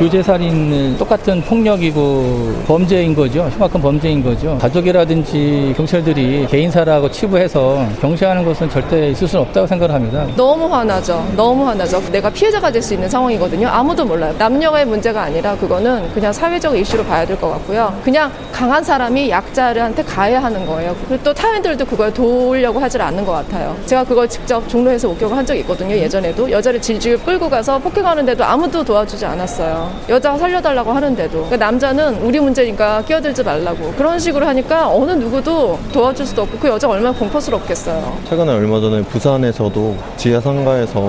교제살인은 똑같은 폭력이고 범죄인 거죠. 심각한 범죄인 거죠. 가족이라든지 경찰들이 개인사라고 치부해서 경시하는 것은 절대 있을 수는 없다고 생각을 합니다. 너무 화나죠. 너무 화나죠. 내가 피해자가 될 수 있는 상황이거든요. 아무도 몰라요. 남녀의 문제가 아니라 그거는 그냥 사회적 이슈로 봐야 될 것 같고요. 그냥 강한 사람이 약자한테 가해야 하는 거예요. 그리고 또 타인들도 그걸 도우려고 하질 않는 것 같아요. 제가 그걸 직접 종로에서 목격을 한 적이 있거든요. 예전에도 여자를 질질 끌고 가서 폭행하는데도 아무도 도와주지 않았어요. 여자 살려달라고 하는데도 그러니까 남자는 우리 문제니까 끼어들지 말라고 그런 식으로 하니까 어느 누구도 도와줄 수도 없고 그 여자가 얼마나 공포스럽겠어요. 최근에 얼마 전에 부산에서도 지하 상가에서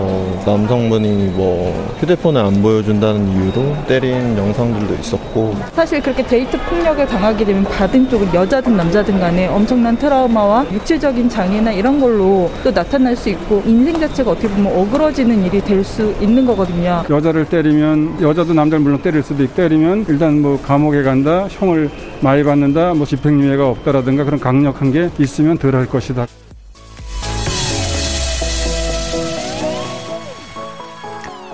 남성분이 뭐 휴대폰을 안 보여준다는 이유로 때린 영상들도 있었고 사실 그렇게 데이트 폭력을 당하게 되면 받은 쪽은 여자든 남자든 간에 엄청난 트라우마와 육체적인 장애나 이런 걸로 또 나타날 수 있고 인생 자체가 어떻게 보면 어그러지는 일이 될 수 있는 거거든요. 여자를 때리면 여자도 남자 를 물론 때릴 수도 있고 때리면 일단 뭐 감옥에 간다, 형을 많이 받는다, 뭐 집행유예가 없다라든가 그런 강력한 게 있으면 덜 할 것이다.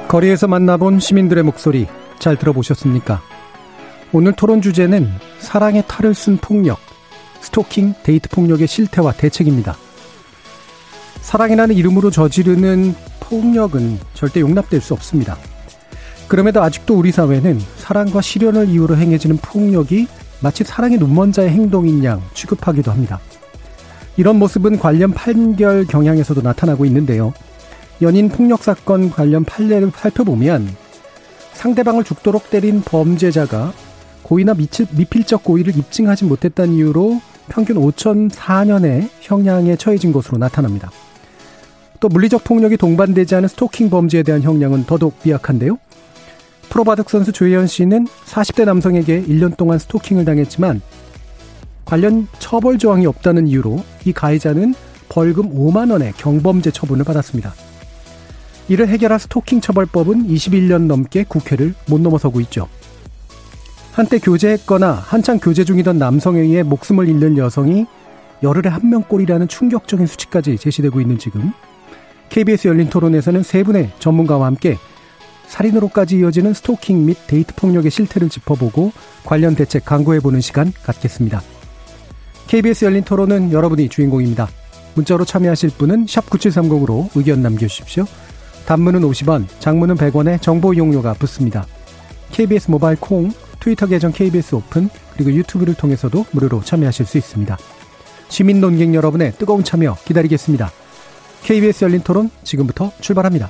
거리에서 만나본 시민들의 목소리 잘 들어보셨습니까? 오늘 토론 주제는 사랑의 탈을 쓴 폭력, 스토킹, 데이트 폭력의 실태와 대책입니다. 사랑이라는 이름으로 저지르는 폭력은 절대 용납될 수 없습니다. 그럼에도 아직도 우리 사회는 사랑과 실연을 이유로 행해지는 폭력이 마치 사랑의 눈먼자의 행동인 양 취급하기도 합니다. 이런 모습은 관련 판결 경향에서도 나타나고 있는데요. 연인 폭력 사건 관련 판례를 살펴보면 상대방을 죽도록 때린 범죄자가 고의나 미필적 고의를 입증하지 못했다는 이유로 평균 5,004년의 형량에 처해진 것으로 나타납니다. 또 물리적 폭력이 동반되지 않은 스토킹 범죄에 대한 형량은 더더욱 비약한데요. 프로바둑 선수 조혜연 씨는 40대 남성에게 1년 동안 스토킹을 당했지만 관련 처벌 조항이 없다는 이유로 이 가해자는 벌금 5만 원의 경범죄 처분을 받았습니다. 이를 해결할 스토킹 처벌법은 21년 넘게 국회를 못 넘어서고 있죠. 한때 교제했거나 한창 교제 중이던 남성에 의해 목숨을 잃는 여성이 열흘에 한 명꼴이라는 충격적인 수치까지 제시되고 있는 지금 KBS 열린 토론에서는 세 분의 전문가와 함께 살인으로까지 이어지는 스토킹 및 데이트 폭력의 실태를 짚어보고 관련 대책 강구해보는 시간 갖겠습니다. KBS 열린 토론은 여러분이 주인공입니다. 문자로 참여하실 분은 9730으로 의견 남겨주십시오. 단문은 50원, 장문은 100원에 정보 이용료가 붙습니다. KBS 모바일 콩, 트위터 계정 KBS 오픈, 그리고 유튜브를 통해서도 무료로 참여하실 수 있습니다. 시민 논객 여러분의 뜨거운 참여 기다리겠습니다. KBS 열린 토론 지금부터 출발합니다.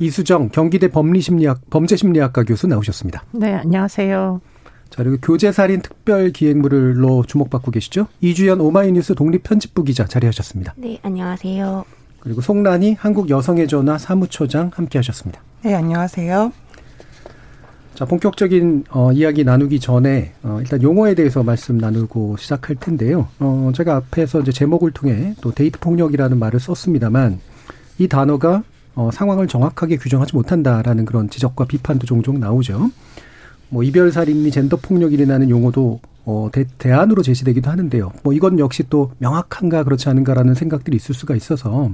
이수정 경기대 법리심리학 범죄심리학과 교수 나오셨습니다. 네, 안녕하세요. 자, 그리고 교제살인 특별기획물로 주목받고 계시죠? 이주연 오마이뉴스 독립편집부 기자 자리하셨습니다. 네, 안녕하세요. 그리고 송란이 한국여성의 전화 사무처장 함께 하셨습니다. 네, 안녕하세요. 자, 본격적인 어, 이야기 나누기 전에 어, 일단 용어에 대해서 말씀 나누고 시작할 텐데요. 어, 제가 앞에서 이제 제목을 통해 또 데이트 폭력이라는 말을 썼습니다만 이 단어가 어, 상황을 정확하게 규정하지 못한다라는 그런 지적과 비판도 종종 나오죠. 뭐 이별 살인이 젠더 폭력이라는 용어도 어, 대, 대안으로 제시되기도 하는데요. 뭐 이건 역시 또 명확한가 그렇지 않은가라는 생각들이 있을 수가 있어서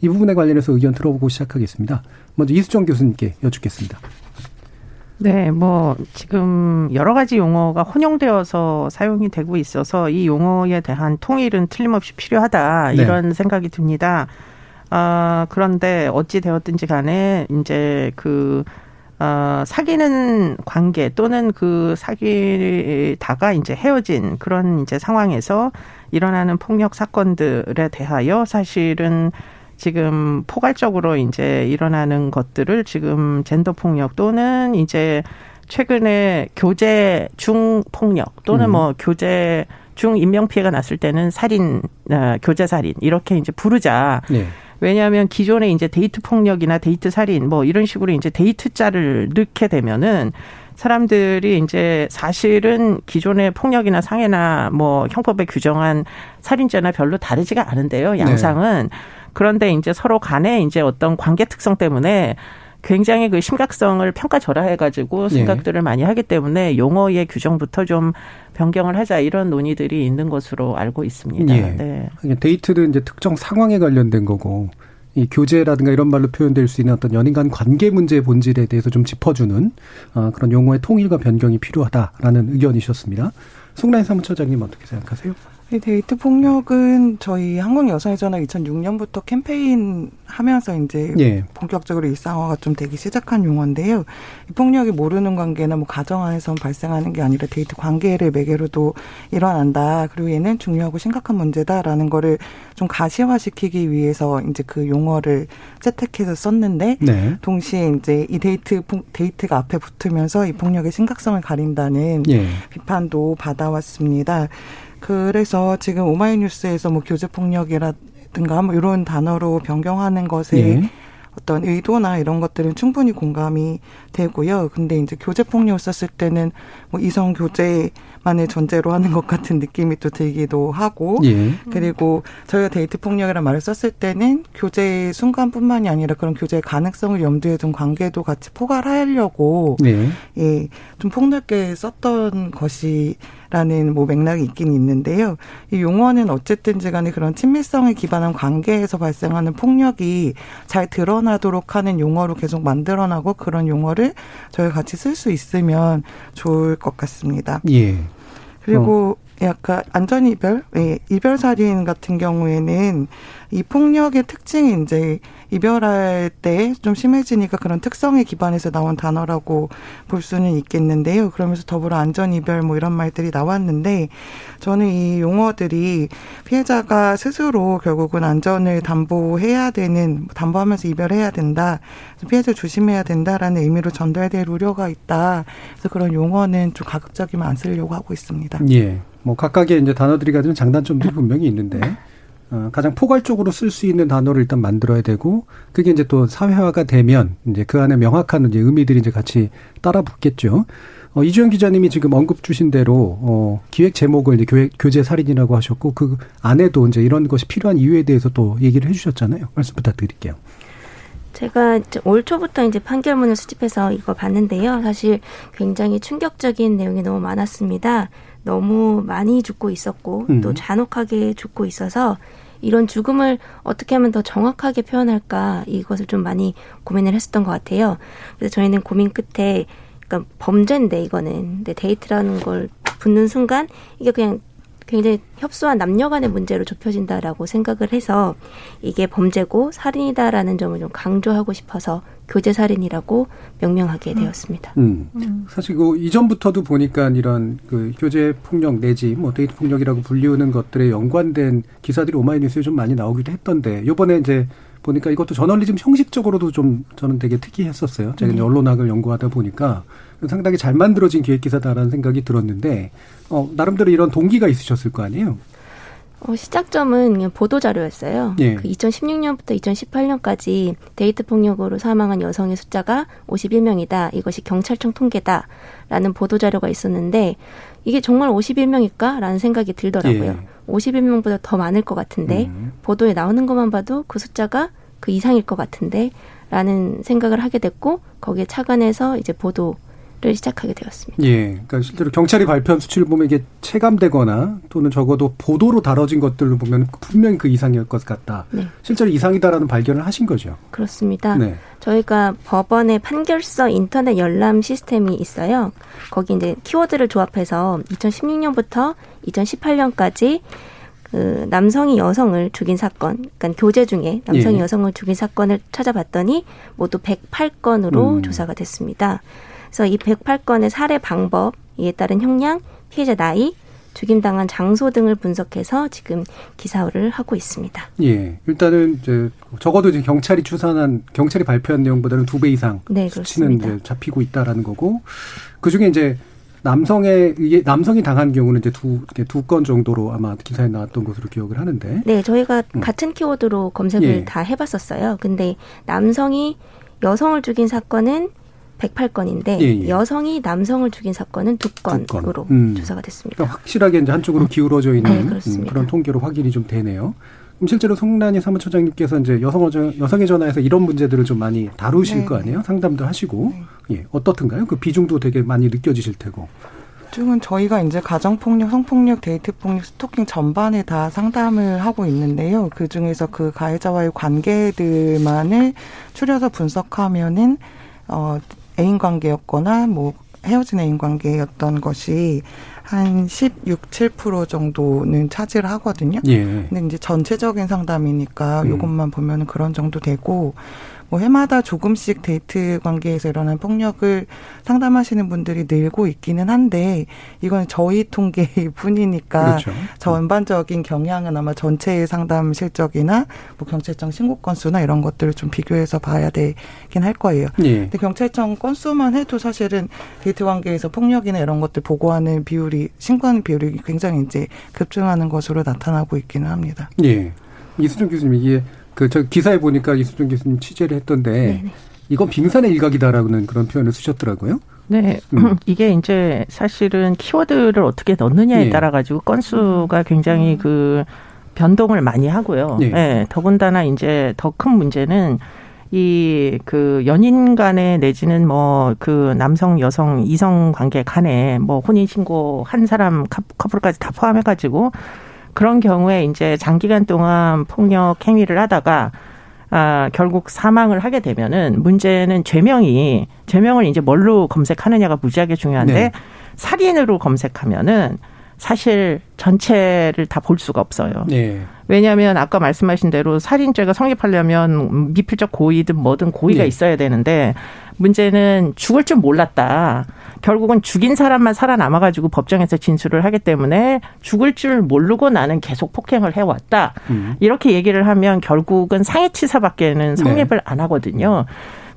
이 부분에 관련해서 의견 들어보고 시작하겠습니다. 먼저 이수정 교수님께 여쭙겠습니다. 네, 뭐 지금 여러 가지 용어가 혼용되어서 사용이 되고 있어서 이 용어에 대한 통일은 틀림없이 필요하다 네. 이런 생각이 듭니다. 아, 그런데 어찌 되었든지 간에 이제 그 어, 사귀는 관계 또는 그 사귀다가 이제 헤어진 그런 이제 상황에서 일어나는 폭력 사건들에 대하여 사실은 지금 포괄적으로 이제 일어나는 것들을 지금 젠더 폭력 또는 이제 최근에 교제 중 폭력 또는 음. 뭐 교제 중 인명 피해가 났을 때는 살인, 어, 교제 살인 이렇게 이제 부르자. 네. 왜냐하면 기존에 이제 데이트 폭력이나 데이트 살인 뭐 이런 식으로 이제 데이트 자를 넣게 되면은 사람들이 이제 사실은 기존의 폭력이나 상해나 뭐 형법에 규정한 살인죄나 별로 다르지가 않은데요. 양상은. 그런데 이제 서로 간에 이제 어떤 관계 특성 때문에 굉장히 그 심각성을 평가절하해가지고 생각들을 많이 하기 때문에 용어의 규정부터 좀 변경을 하자 이런 논의들이 있는 것으로 알고 있습니다. 예. 네. 이게 데이트는 이제 특정 상황에 관련된 거고 이 교제라든가 이런 말로 표현될 수 있는 어떤 연인 간 관계 문제의 본질에 대해서 좀 짚어주는 어, 그런 용어의 통일과 변경이 필요하다라는 의견이셨습니다. 송란희 사무처장님 어떻게 생각하세요? 이 데이트 폭력은 저희 한국 여성의 전화 2006년부터 캠페인 하면서 이제 예. 본격적으로 일상화가 좀 되기 시작한 용어인데요. 이 폭력이 모르는 관계나 뭐 가정 안에서 발생하는 게 아니라 데이트 관계를 매개로도 일어난다. 그리고 얘는 중요하고 심각한 문제다라는 거를 좀 가시화시키기 위해서 이제 그 용어를 채택해서 썼는데 네. 동시에 이제 이 데이트 폭- 데이트가 앞에 붙으면서 이 폭력의 심각성을 가린다는 예. 비판도 받아왔습니다. 그래서 지금 오마이뉴스에서 뭐 교제 폭력이라든가 뭐 이런 단어로 변경하는 것에 예. 어떤 의도나 이런 것들은 충분히 공감이 되고요. 근데 이제 교제 폭력을 썼을 때는 뭐 이성 교제만을 전제로 하는 것 같은 느낌이 또 들기도 하고 예. 그리고 저희가 데이트 폭력이라는 말을 썼을 때는 교제의 순간뿐만이 아니라 그런 교제의 가능성을 염두에 둔 관계도 같이 포괄하려고 네. 예, 좀 폭넓게 썼던 것이 라는 뭐 맥락이 있긴 있는데요. 이 용어는 어쨌든지 간에 그런 친밀성에 기반한 관계에서 발생하는 폭력이 잘 드러나도록 하는 용어로 계속 만들어나고 그런 용어를 저희가 같이 쓸 수 있으면 좋을 것 같습니다. 예. 그리고 약간 안전 이별, 예, 이별 살인 같은 경우에는 이 폭력의 특징이 이제 이별할 때 좀 심해지니까 그런 특성에 기반해서 나온 단어라고 볼 수는 있겠는데요. 그러면서 더불어 안전 이별 뭐 이런 말들이 나왔는데 저는 이 용어들이 피해자가 스스로 결국은 안전을 담보해야 되는 담보하면서 이별해야 된다. 피해자 조심해야 된다라는 의미로 전달될 우려가 있다. 그래서 그런 용어는 좀 가급적이면 안 쓰려고 하고 있습니다. 예. 뭐 각각의 이제 단어들이 가지는 장단점들이 분명히 있는데 어, 가장 포괄적으로 쓸 수 있는 단어를 일단 만들어야 되고 그게 이제 또 사회화가 되면 이제 그 안에 명확한 이제 의미들이 이제 같이 따라 붙겠죠. 어, 이주영 기자님이 지금 언급 주신 대로 어, 기획 제목을 이제 교제 살인이라고 하셨고 그 안에도 이제 이런 것이 필요한 이유에 대해서 또 얘기를 해주셨잖아요. 말씀 부탁드릴게요. 제가 올 초부터 이제 판결문을 수집해서 이거 봤는데요. 사실 굉장히 충격적인 내용이 너무 많았습니다. 너무 많이 죽고 있었고 음. 또 잔혹하게 죽고 있어서 이런 죽음을 어떻게 하면 더 정확하게 표현할까 이것을 좀 많이 고민을 했었던 것 같아요. 그래서 저희는 고민 끝에 그러니까 범죄인데 이거는 근데 데이트라는 걸 붙는 순간 이게 그냥 굉장히 협소한 남녀 간의 문제로 좁혀진다라고 생각을 해서 이게 범죄고 살인이다라는 점을 좀 강조하고 싶어서 교제 살인이라고 명명하게 되었습니다. 음. 사실 그 이전부터도 보니까 이런 그 교제 폭력 내지 뭐 데이트 폭력이라고 불리우는 것들에 연관된 기사들이 오마이뉴스에 좀 많이 나오기도 했던데 요번에 이제 보니까 이것도 저널리즘 형식적으로도 좀 저는 되게 특이했었어요. 제가 이제 네. 언론학을 연구하다 보니까 상당히 잘 만들어진 기획 기사다라는 생각이 들었는데 어 나름대로 이런 동기가 있으셨을 거 아니에요. 어, 시작점은 그냥 보도 자료였어요. 예. 그 2016년부터 2018년까지 데이트 폭력으로 사망한 여성의 숫자가 51명이다. 이것이 경찰청 통계다라는 보도 자료가 있었는데 이게 정말 51명일까라는 생각이 들더라고요. 예. 51명보다 더 많을 것 같은데 음. 보도에 나오는 것만 봐도 그 숫자가 그 이상일 것 같은데 라는 생각을 하게 됐고 거기에 착안해서 이제 보도 를 시작하게 되었습니다. 예. 그러니까 실제로 경찰이 발표한 수치를 보면 이게 체감되거나 또는 적어도 보도로 다뤄진 것들로 보면 분명히 그 이상일 것 같다. 네. 실제로 이상이다라는 발견을 하신 거죠. 그렇습니다. 네. 저희가 법원의 판결서 인터넷 열람 시스템이 있어요. 거기 이제 키워드를 조합해서 2016년부터 2018년까지 그 남성이 여성을 죽인 사건, 그러니까 교제 중에 남성이 예. 여성을 죽인 사건을 찾아봤더니 모두 108건으로 음. 조사가 됐습니다. 그래서 이 108건의 살해 방법, 이에 따른 형량, 피해자 나이, 죽임당한 장소 등을 분석해서 지금 기사를 하고 있습니다. 예. 일단은 이제 적어도 이제 경찰이 추산한 경찰이 발표한 내용보다는 두 배 이상 네, 수치는. 이제 잡히고 있다라는 거고 그 중에 이제 남성의 남성이 당한 경우는 이제 두 두 건 정도로 아마 기사에 나왔던 것으로 기억을 하는데. 네, 저희가 음. 같은 키워드로 검색을 예. 다 해봤었어요. 근데 남성이 여성을 죽인 사건은 108건인데 예, 예. 여성이 남성을 죽인 사건은 두 건으로 음. 조사가 됐습니다. 그러니까 확실하게 이제 한쪽으로 기울어져 있는 네, 음, 그런 통계로 확인이 좀 되네요. 그럼 실제로 송란희 사무처장님께서 이제 여성 여성의 전화에서 이런 문제들을 좀 많이 다루실 네. 거 아니에요? 상담도 하시고 네. 예 어떻든가요? 그 비중도 되게 많이 느껴지실 테고. 지금은 저희가 이제 가정폭력, 성폭력, 데이트폭력, 스토킹 전반에 다 상담을 하고 있는데요. 그 중에서 그 가해자와의 관계들만을 추려서 분석하면은 어 애인 관계였거나 뭐 헤어진 애인 관계였던 것이 한 16, 7% 정도는 차지를 하거든요. 예. 근데 이제 전체적인 상담이니까 음. 요것만 보면 그런 정도 되고 뭐 해마다 조금씩 데이트 관계에서 일어나는 폭력을 상담하시는 분들이 늘고 있기는 한데 이건 저희 통계일 뿐이니까 그렇죠. 전반적인 경향은 아마 전체의 상담 실적이나 뭐 경찰청 신고 건수나 이런 것들을 좀 비교해서 봐야 되긴 할 거예요. 예. 근데 경찰청 건수만 해도 사실은 데이트 관계에서 폭력이나 이런 것들 보고하는 비율이 신고하는 비율이 굉장히 이제 급증하는 것으로 나타나고 있기는 합니다. 예. 이수정 교수님 이게 그 저 기사에 보니까 이수정 교수님 취재를 했던데 네네. 이건 빙산의 일각이다라는 그런 표현을 쓰셨더라고요. 네, 음. 이게 이제 사실은 키워드를 어떻게 넣느냐에 네. 따라 가지고 건수가 굉장히 음. 그 변동을 많이 하고요. 네. 네 더군다나 이제 더 큰 문제는 이 그 연인 간에 내지는 뭐 그 남성 여성 이성 관계 간에 뭐 혼인 신고 한 사람 커플까지 다 포함해 가지고 그런 경우에 이제 장기간 동안 폭력 행위를 하다가 아, 결국 사망을 하게 되면은 문제는 죄명이 죄명을 이제 뭘로 검색하느냐가 무지하게 중요한데 네. 살인으로 검색하면은 사실 전체를 다 볼 수가 없어요. 네. 왜냐하면 아까 말씀하신 대로 살인죄가 성립하려면 미필적 고의든 뭐든 고의가 네. 있어야 되는데 문제는 죽을 줄 몰랐다. 결국은 죽인 사람만 살아남아가지고 법정에서 진술을 하기 때문에 죽을 줄 모르고 나는 계속 폭행을 해왔다. 음. 이렇게 얘기를 하면 결국은 상해치사밖에는 성립을 네. 안 하거든요.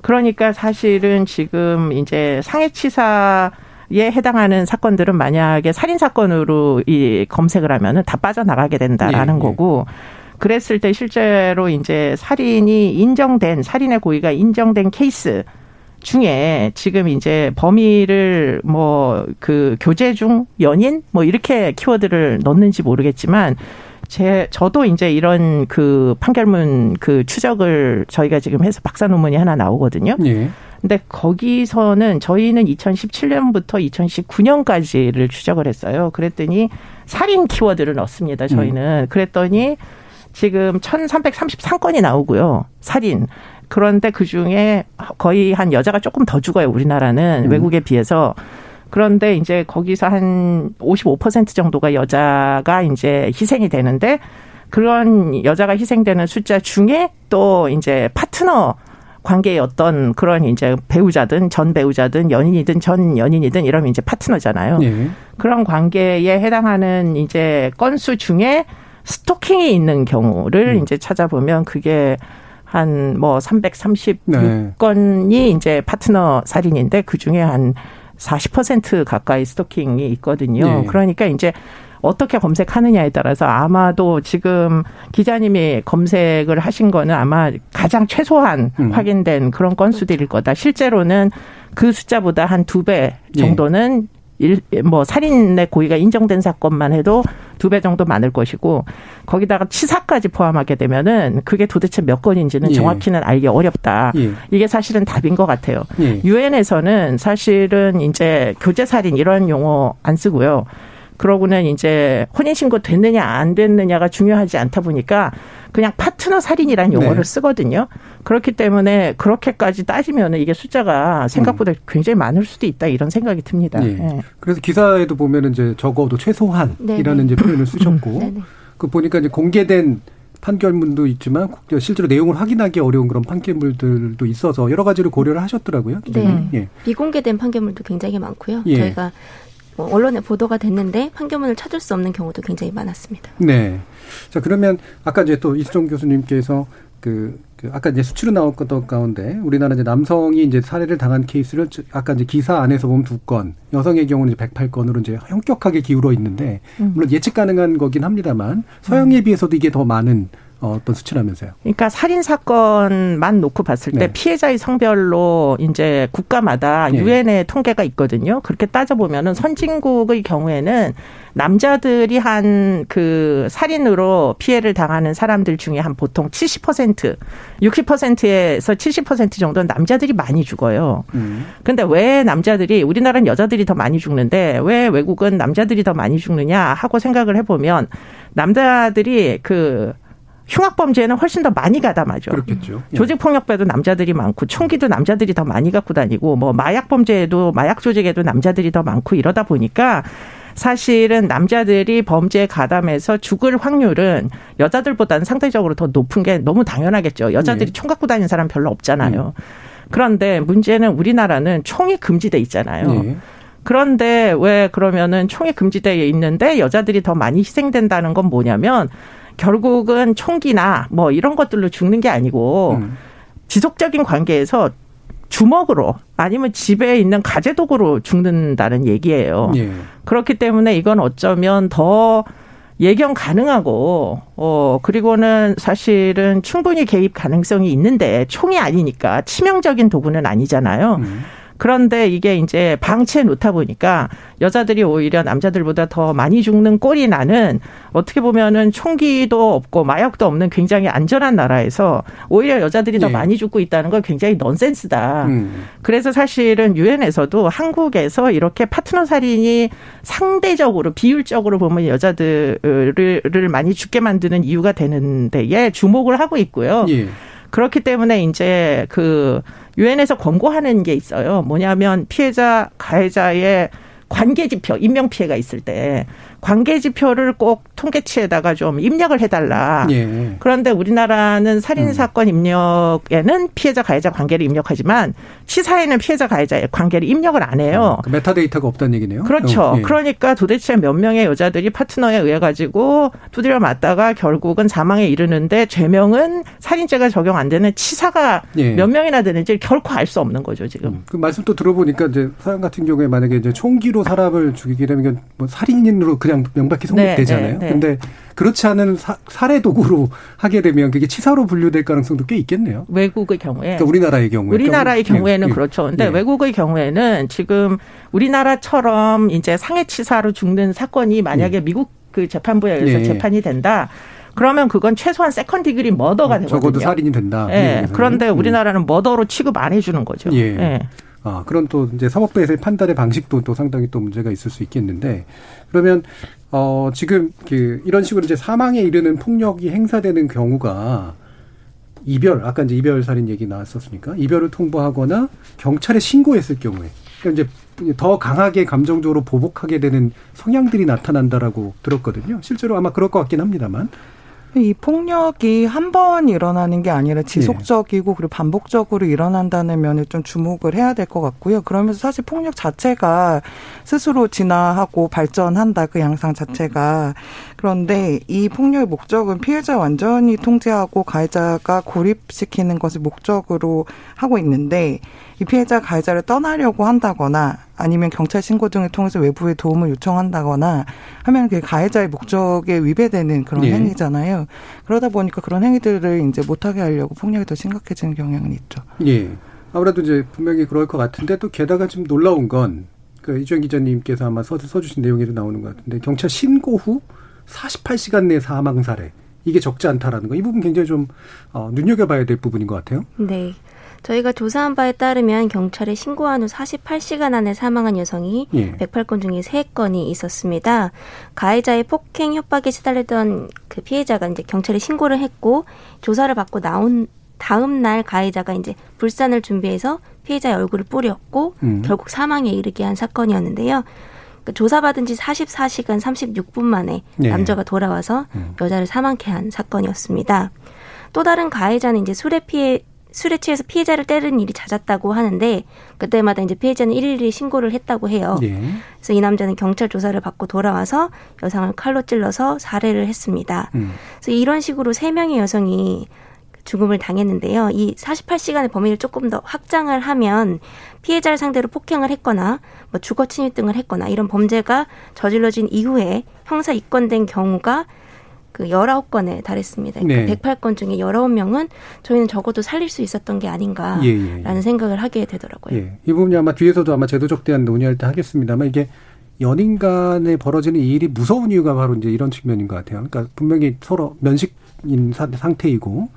그러니까 사실은 지금 이제 상해치사 에 해당하는 사건들은 만약에 살인 사건으로 이 검색을 하면은 다 빠져나가게 된다라는 예, 예. 거고 그랬을 때 실제로 이제 살인이 인정된 살인의 고의가 인정된 케이스 중에 지금 이제 범위를 뭐 그 교제 중 연인 뭐 이렇게 키워드를 넣는지 모르겠지만 제 저도 이제 이런 그 판결문 그 추적을 저희가 지금 해서 박사 논문이 하나 나오거든요. 예. 근데 거기서는 저희는 2017년부터 2019년까지를 추적을 했어요. 그랬더니 살인 키워드를 넣습니다. 저희는. 음. 그랬더니 지금 1333건이 나오고요. 살인. 그런데 그 중에 거의 한 여자가 조금 더 죽어요. 우리나라는 음. 외국에 비해서. 그런데 이제 거기서 한 55% 정도가 여자가 이제 희생이 되는데 그런 여자가 희생되는 숫자 중에 또 이제 파트너 관계의 어떤 그런 이제 배우자든 전 배우자든 연인이든 전 연인이든 이러면 이제 파트너잖아요. 네. 그런 관계에 해당하는 이제 건수 중에 스토킹이 있는 경우를 음. 이제 찾아보면 그게 한 뭐 336건이 네. 이제 파트너 살인인데 그 중에 한 40% 가까이 스토킹이 있거든요. 네. 그러니까 이제 어떻게 검색하느냐에 따라서 아마도 지금 기자님이 검색을 하신 거는 아마 가장 최소한 음. 확인된 그런 건수들일 거다. 실제로는 그 숫자보다 한 두 배 정도는 예. 일, 뭐 살인의 고의가 인정된 사건만 해도 두 배 정도 많을 것이고 거기다가 치사까지 포함하게 되면은 그게 도대체 몇 건인지는 예. 정확히는 알기 어렵다. 예. 이게 사실은 답인 것 같아요. 예. 유엔에서는 사실은 이제 교제 살인 이런 용어 안 쓰고요. 그러고는 이제 혼인신고 됐느냐 안 됐느냐가 중요하지 않다 보니까 그냥 파트너 살인이라는 네. 용어를 네. 쓰거든요. 그렇기 때문에 그렇게까지 따지면 이게 숫자가 생각보다 음. 굉장히 많을 수도 있다 이런 생각이 듭니다. 네. 네. 그래서 기사에도 보면은 이제 적어도 최소한이라는 이제 표현을 쓰셨고 그 보니까 이제 공개된 판결문도 있지만 실제로 내용을 확인하기 어려운 그런 판결물들도 있어서 여러 가지를 고려를 하셨더라고요. 네. 예. 비공개된 판결물도 굉장히 많고요. 예. 저희가 뭐 언론에 보도가 됐는데 판결문을 찾을 수 없는 경우도 굉장히 많았습니다. 네. 자 그러면 아까 이제 또 이수정 교수님께서 그, 그 아까 이제 수치로 나왔던 가운데 우리나라 이제 남성이 이제 살해를 당한 케이스를 아까 이제 기사 안에서 보면 두 건, 여성의 경우는 이제 108건으로 이제 현격하게 기울어 있는데 음. 물론 예측 가능한 거긴 합니다만 서양에 비해서도 이게 더 많은 어, 어떤 수치라면서요. 그러니까 살인 사건만 놓고 봤을 때 네. 피해자의 성별로 이제 국가마다 네. 유엔의 통계가 있거든요. 그렇게 따져 보면은 선진국의 경우에는 남자들이 한 그 살인으로 피해를 당하는 사람들 중에 한 보통 70% 60%에서 70% 정도는 남자들이 많이 죽어요. 음. 근데 왜 남자들이 우리나라는 여자들이 더 많이 죽는데 왜 외국은 남자들이 더 많이 죽느냐 하고 생각을 해보면 남자들이 그 흉악 범죄에는 훨씬 더 많이 가담하죠. 그렇겠죠. 예. 조직 폭력배도 남자들이 많고 총기도 남자들이 더 많이 갖고 다니고 뭐 마약 범죄에도 마약 조직에도 남자들이 더 많고 이러다 보니까 사실은 남자들이 범죄에 가담해서 죽을 확률은 여자들보다는 상대적으로 더 높은 게 너무 당연하겠죠. 여자들이 네. 총 갖고 다니는 사람 별로 없잖아요. 음. 그런데 문제는 우리나라는 총이 금지돼 있잖아요. 예. 그런데 왜 그러면은 총이 금지되어 있는데 여자들이 더 많이 희생된다는 건 뭐냐면 결국은 총기나 뭐 이런 것들로 죽는 게 아니고 음. 지속적인 관계에서 주먹으로 아니면 집에 있는 가재 도구로 죽는다는 얘기예요. 예. 그렇기 때문에 이건 어쩌면 더 예견 가능하고 어 그리고는 사실은 충분히 개입 가능성이 있는데 총이 아니니까 치명적인 도구는 아니잖아요. 음. 그런데 이게 이제 방치해 놓다 보니까 여자들이 오히려 남자들보다 더 많이 죽는 꼴이 나는 어떻게 보면은 총기도 없고 마약도 없는 굉장히 안전한 나라에서 오히려 여자들이 더 예. 많이 죽고 있다는 걸 굉장히 넌센스다. 음. 그래서 사실은 유엔에서도 한국에서 이렇게 파트너 살인이 상대적으로 비율적으로 보면 여자들을 많이 죽게 만드는 이유가 되는 데에 주목을 하고 있고요. 예. 그렇기 때문에 이제 그 유엔에서 권고하는 게 있어요. 뭐냐면 피해자 가해자의 관계 지표, 인명 피해가 있을 때 관계 지표를 꼭 통계치에다가 좀 입력을 해달라. 예. 그런데 우리나라는 살인 사건 입력에는 피해자 가해자 관계를 입력하지만 치사에는 피해자 가해자의 관계를 입력을 안 해요. 그 메타데이터가 없다는 얘기네요. 그렇죠. 어, 예. 그러니까 도대체 몇 명의 여자들이 파트너에 의해 가지고 두드려 맞다가 결국은 사망에 이르는데 죄명은 살인죄가 적용 안 되는 치사가 예. 몇 명이나 되는지 결코 알 수 없는 거죠 지금. 그 말씀 또 들어보니까 이제 서양 같은 경우에 만약에 이제 총기로 사람을 죽이게 되면 이건 뭐 살인으로 그냥 명백히 성립되잖아요. 네, 네, 네. 근데 그렇지 않은 사, 살해 도구로 하게 되면 그게 치사로 분류될 가능성도 꽤 있겠네요. 외국의 경우에. 그러니까 우리나라의 경우에. 우리나라의 그러니까 경우에는 예, 그렇죠. 근데 예. 외국의 경우에는 지금 우리나라처럼 이제 상해 치사로 죽는 사건이 만약에 미국 그 재판부에 의해서 네. 재판이 된다. 그러면 그건 최소한 second degree murder가 되거든요. 적어도 살인이 된다. 예. 그런데 음. 우리나라는 머더로 취급 안 해주는 거죠. 예. 아, 그런 또 이제 사법부에서의 판단의 방식도 또 상당히 또 문제가 있을 수 있겠는데 그러면 어 지금 그 이런 식으로 이제 사망에 이르는 폭력이 행사되는 경우가 이별 아까 이제 이별 살인 얘기 나왔었으니까 이별을 통보하거나 경찰에 신고했을 경우에 그러니까 이제 더 강하게 감정적으로 보복하게 되는 성향들이 나타난다라고 들었거든요. 실제로 아마 그럴 것 같긴 합니다만. 이 폭력이 한 번 일어나는 게 아니라 지속적이고 그리고 반복적으로 일어난다는 면에 좀 주목을 해야 될 것 같고요. 그러면서 사실 폭력 자체가 스스로 진화하고 발전한다 그 양상 자체가 그런데 이 폭력의 목적은 피해자 완전히 통제하고 가해자가 고립시키는 것을 목적으로 하고 있는데 이 피해자 가해자를 떠나려고 한다거나 아니면 경찰 신고 등을 통해서 외부의 도움을 요청한다거나 하면 그 가해자의 목적에 위배되는 그런 예. 행위잖아요. 그러다 보니까 그런 행위들을 이제 못하게 하려고 폭력이 더 심각해지는 경향은 있죠. 예. 아무래도 이제 분명히 그럴 것 같은데 또 게다가 좀 놀라운 건, 그 이주영 기자님께서 아마 써, 써주신 내용에도 나오는 것 같은데, 경찰 신고 후 48시간 내 사망 사례. 이게 적지 않다라는 거. 이 부분 굉장히 좀, 어, 눈여겨봐야 될 부분인 것 같아요. 네. 저희가 조사한 바에 따르면 경찰에 신고한 후 48시간 안에 사망한 여성이 예. 108건 중에 3건이 있었습니다. 가해자의 폭행 협박에 시달리던 그 피해자가 이제 경찰에 신고를 했고 조사를 받고 나온 다음 날 가해자가 이제 불산을 준비해서 피해자의 얼굴을 뿌렸고 음. 결국 사망에 이르게 한 사건이었는데요. 그 조사받은 지 44시간 36분 만에 네. 남자가 돌아와서 여자를 사망케 한 사건이었습니다. 또 다른 가해자는 이제 술에 피해 술에 취해서 피해자를 때리는 일이 잦았다고 하는데 그때마다 이제 피해자는 일일이 신고를 했다고 해요. 예. 그래서 이 남자는 경찰 조사를 받고 돌아와서 여성을 칼로 찔러서 살해를 했습니다. 음. 그래서 이런 식으로 세 명의 여성이 죽음을 당했는데요. 이 48시간의 범위를 조금 더 확장을 하면 피해자를 상대로 폭행을 했거나 뭐 주거 침입 등을 했거나 이런 범죄가 저질러진 이후에 형사 입건된 경우가 그 19건에 달했습니다. 그러니까 네. 108건 중에 19명은 저희는 적어도 살릴 수 있었던 게 아닌가라는 예, 예, 예. 생각을 하게 되더라고요. 예. 이 부분이 아마 뒤에서도 아마 제도적 대안 논의할 때 하겠습니다만 이게 연인 간에 벌어지는 이 일이 무서운 이유가 바로 이제 이런 측면인 것 같아요. 그러니까 분명히 서로 면식인 상태이고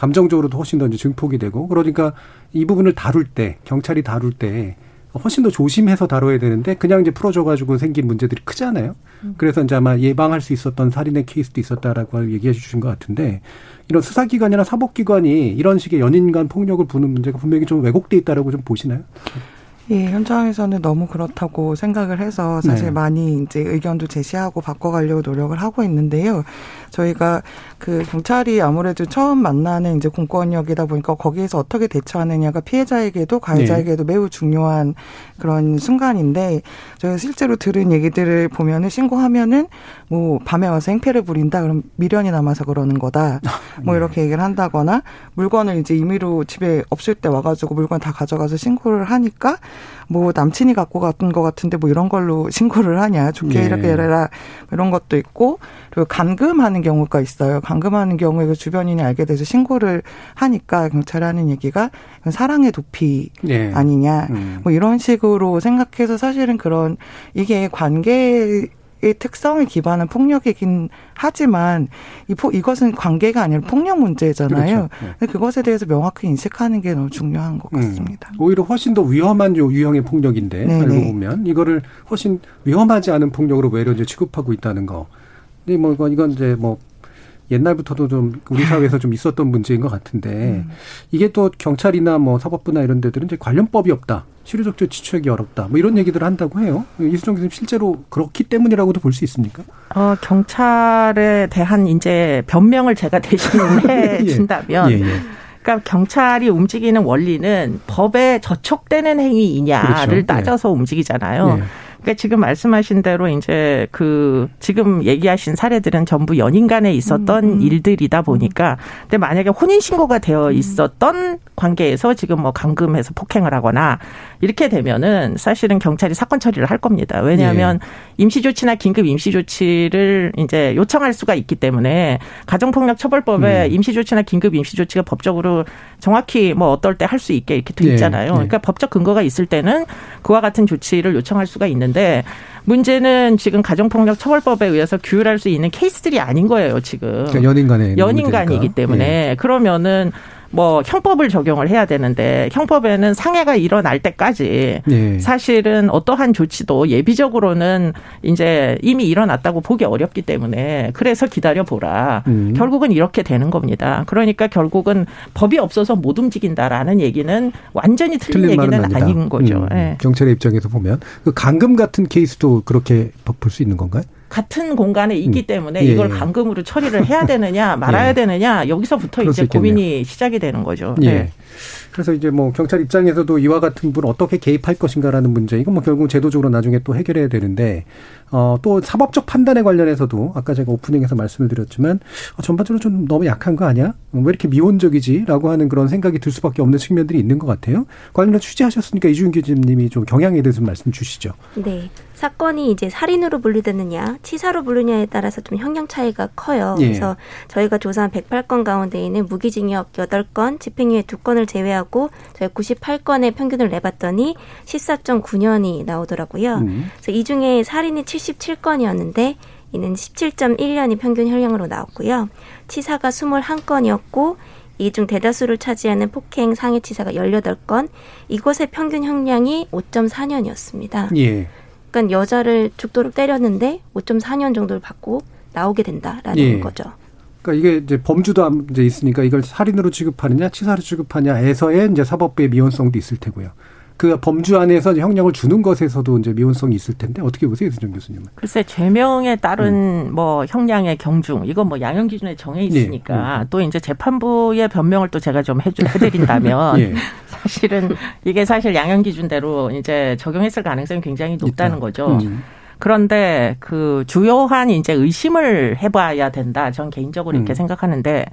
감정적으로도 훨씬 더 이제 증폭이 되고 그러니까 이 부분을 다룰 때 경찰이 다룰 때 훨씬 더 조심해서 다뤄야 되는데 그냥 이제 풀어줘가지고 생긴 문제들이 크잖아요. 음. 그래서 이제 아마 예방할 수 있었던 살인의 케이스도 있었다라고 얘기해 주신 것 같은데 이런 수사기관이나 사법기관이 이런 식의 연인 간 폭력을 부는 문제가 분명히 좀 왜곡돼 있다라고 좀 보시나요? 예, 현장에서는 너무 그렇다고 생각을 해서 사실 네. 많이 이제 의견도 제시하고 바꿔가려고 노력을 하고 있는데요. 저희가 그 경찰이 아무래도 처음 만나는 이제 공권력이다 보니까 거기에서 어떻게 대처하느냐가 피해자에게도 가해자에게도 네. 매우 중요한 그런 순간인데 저희가 실제로 들은 얘기들을 보면은 신고하면은 뭐 밤에 와서 행패를 부린다 그럼 미련이 남아서 그러는 거다 뭐 네. 이렇게 얘기를 한다거나 물건을 이제 임의로 집에 없을 때 와가지고 물건 다 가져가서 신고를 하니까 뭐 남친이 갖고 갔던 것 같은데 뭐 이런 걸로 신고를 하냐 좋게 네. 이렇게 해라 이런 것도 있고 그리고 감금하는 경우가 있어요. 감금하는 경우에 그 주변인이 알게 돼서 신고를 하니까 경찰이 하는 얘기가 사랑의 도피 네. 아니냐 음. 뭐 이런 식으로 생각해서 사실은 그런 이게 관계 의 특성을 기반한 폭력이긴 하지만 이 포, 이것은 관계가 아니라 폭력 문제잖아요. 그렇죠. 네. 그것에 대해서 명확히 인식하는 게 너무 중요한 것 음. 같습니다. 음. 오히려 훨씬 더 위험한 유형의 폭력인데 네네. 알고 보면 이거를 훨씬 위험하지 않은 폭력으로 외려 이제 취급하고 있다는 거. 근데 뭐 이건 이제 뭐 옛날부터도 좀 우리 사회에서 좀 있었던 문제인 것 같은데 음. 이게 또 경찰이나 뭐 사법부나 이런 데들은 이제 관련법이 없다. 치료적 지출하기 어렵다. 뭐 이런 얘기들을 한다고 해요. 이수정 교수님 실제로 그렇기 때문이라고도 볼 수 있습니까? 어, 경찰에 대한 이제 변명을 제가 대신 해 준다면 예, 예. 그러니까 경찰이 움직이는 원리는 법에 저촉되는 행위이냐를 그렇죠. 따져서 예. 움직이잖아요. 예. 그러니까 지금 말씀하신 대로 이제 그 지금 얘기하신 사례들은 전부 연인 간에 있었던 음. 음. 일들이다 보니까 근데 만약에 혼인 신고가 되어 음. 있었던 관계에서 지금 뭐 감금해서 폭행을 하거나 이렇게 되면은 사실은 경찰이 사건 처리를 할 겁니다. 왜냐하면 예. 임시 조치나 긴급 임시 조치를 이제 요청할 수가 있기 때문에 가정폭력 처벌법에 음. 임시 조치나 긴급 임시 조치가 법적으로 정확히 뭐 어떨 때 할 수 있게 이렇게 돼 예. 있잖아요. 예. 그러니까 법적 근거가 있을 때는 그와 같은 조치를 요청할 수가 있는 데 문제는 지금 가정폭력 처벌법에 의해서 규율할 수 있는 케이스들이 아닌 거예요, 지금. 그러니까 연인 간의 연인 간이기 때문에 예. 그러면은 뭐 형법을 적용을 해야 되는데 형법에는 상해가 일어날 때까지 네. 사실은 어떠한 조치도 예비적으로는 이제 이미 일어났다고 보기 어렵기 때문에 그래서 기다려 보라. 음. 결국은 이렇게 되는 겁니다. 그러니까 결국은 법이 없어서 못 움직인다라는 얘기는 완전히 틀린, 틀린 얘기는 아닌 거죠. 음. 네. 경찰의 입장에서 보면 그 감금 같은 케이스도 그렇게 볼 수 있는 건가요? 같은 공간에 있기 음. 때문에 예. 이걸 감금으로 처리를 해야 되느냐 말아야 예. 되느냐 여기서부터 이제 고민이 시작이 되는 거죠. 예. 네. 그래서 이제 뭐 경찰 입장에서도 이와 같은 분 어떻게 개입할 것인가라는 문제 이건 뭐 결국 제도적으로 나중에 또 해결해야 되는데 어, 또 사법적 판단에 관련해서도 아까 제가 오프닝에서 말씀을 드렸지만 어, 전반적으로 좀 너무 약한 거 아니야? 왜 이렇게 미온적이지?라고 하는 그런 생각이 들 수밖에 없는 측면들이 있는 것 같아요. 관련해 취재하셨으니까 이주윤 교수님이 좀 경향에 대해서 말씀 주시죠. 네. 사건이 이제 살인으로 분류되느냐, 치사로 분류냐에 따라서 좀 형량 차이가 커요. 예. 그래서 저희가 조사한 108건 가운데에는 무기징역 8건, 집행유예 2건을 제외하고 저희 98건의 평균을 내봤더니 14.9년이 나오더라고요. 음. 그래서 이 중에 살인이 77건이었는데 이는 17.1년이 평균 형량으로 나왔고요. 치사가 21건이었고 이 중 대다수를 차지하는 폭행 상해 치사가 18건, 이곳의 평균 형량이 5.4년이었습니다. 예. 그러니까 여자를 죽도록 때렸는데 5.4년 정도를 받고 나오게 된다라는 예. 거죠. 그러니까 이게 이제 범주도 이제 있으니까 이걸 살인으로 취급하느냐, 치사로 취급하냐에서의 이제 사법부의 미온성도 있을 테고요. 그 범주 안에서 형량을 주는 것에서도 이제 미온성이 있을 텐데 어떻게 보세요, 이수정 교수님은? 글쎄 죄명에 따른 음. 뭐 형량의 경중 이건 뭐 양형 기준에 정해 있으니까 네. 음. 또 이제 재판부의 변명을 또 제가 좀 해주, 해드린다면 네. 사실은 이게 사실 양형 기준대로 이제 적용했을 가능성이 굉장히 높다는 있다. 거죠. 음. 그런데 그 주요한 이제 의심을 해봐야 된다. 전 개인적으로 이렇게 음. 생각하는데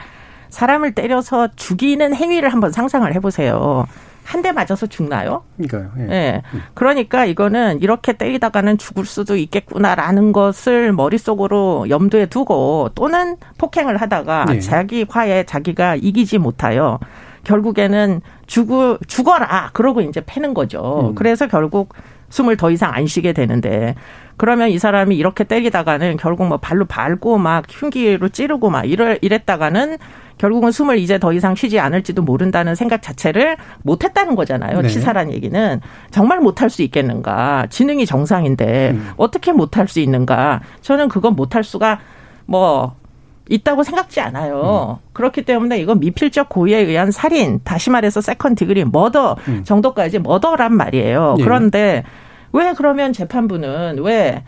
사람을 때려서 죽이는 행위를 한번 상상을 해보세요. 한 대 맞아서 죽나요? 그러니까요. 예. 네. 그러니까 이거는 이렇게 때리다가는 죽을 수도 있겠구나라는 것을 머릿속으로 염두에 두고 또는 폭행을 하다가 네. 자기 화에 자기가 이기지 못하여 결국에는 죽을, 죽어라! 그러고 이제 패는 거죠. 음. 그래서 결국 숨을 더 이상 안 쉬게 되는데 그러면 이 사람이 이렇게 때리다가는 결국 뭐 발로 밟고 막 흉기로 찌르고 막 이럴, 이랬다가는 결국은 숨을 이제 더 이상 쉬지 않을지도 모른다는 생각 자체를 못 했다는 거잖아요. 네. 치사란 얘기는. 정말 못할 수 있겠는가. 지능이 정상인데 음. 어떻게 못할 수 있는가. 저는 그건 못할 수가 뭐 있다고 생각지 않아요. 음. 그렇기 때문에 이건 미필적 고의에 의한 살인, 다시 말해서 second degree murder 음. 정도까지 murder란 말이에요. 예. 그런데 왜 그러면 재판부는 왜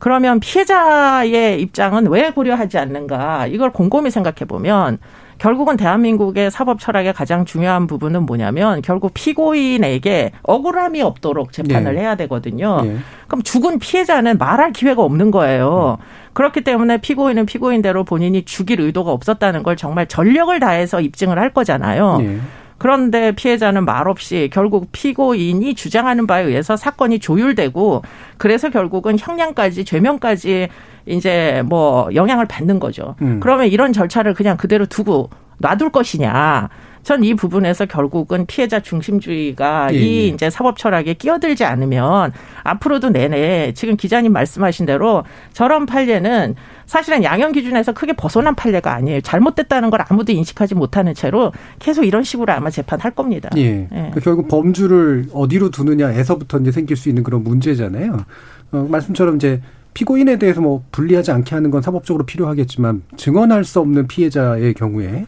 그러면 피해자의 입장은 왜 고려하지 않는가? 이걸 곰곰이 생각해 보면 결국은 대한민국의 사법 철학의 가장 중요한 부분은 뭐냐면 결국 피고인에게 억울함이 없도록 재판을 네. 해야 되거든요. 예. 그럼 죽은 피해자는 말할 기회가 없는 거예요. 그렇기 때문에 피고인은 피고인대로 본인이 죽일 의도가 없었다는 걸 정말 전력을 다해서 입증을 할 거잖아요. 예. 그런데 피해자는 말없이 결국 피고인이 주장하는 바에 의해서 사건이 조율되고 그래서 결국은 형량까지 죄명까지 이제 뭐 영향을 받는 거죠. 음. 그러면 이런 절차를 그냥 그대로 두고 놔둘 것이냐. 전 이 부분에서 결국은 피해자 중심주의가 예, 이 예. 이제 사법 철학에 끼어들지 않으면 앞으로도 내내 지금 기자님 말씀하신 대로 저런 판례는 사실은 양형 기준에서 크게 벗어난 판례가 아니에요. 잘못됐다는 걸 아무도 인식하지 못하는 채로 계속 이런 식으로 아마 재판할 겁니다. 예. 그러니까 결국 범주를 어디로 두느냐에서부터 이제 생길 수 있는 그런 문제잖아요. 어, 말씀처럼 이제 피고인에 대해서 뭐 불리하지 않게 하는 건 사법적으로 필요하겠지만 증언할 수 없는 피해자의 경우에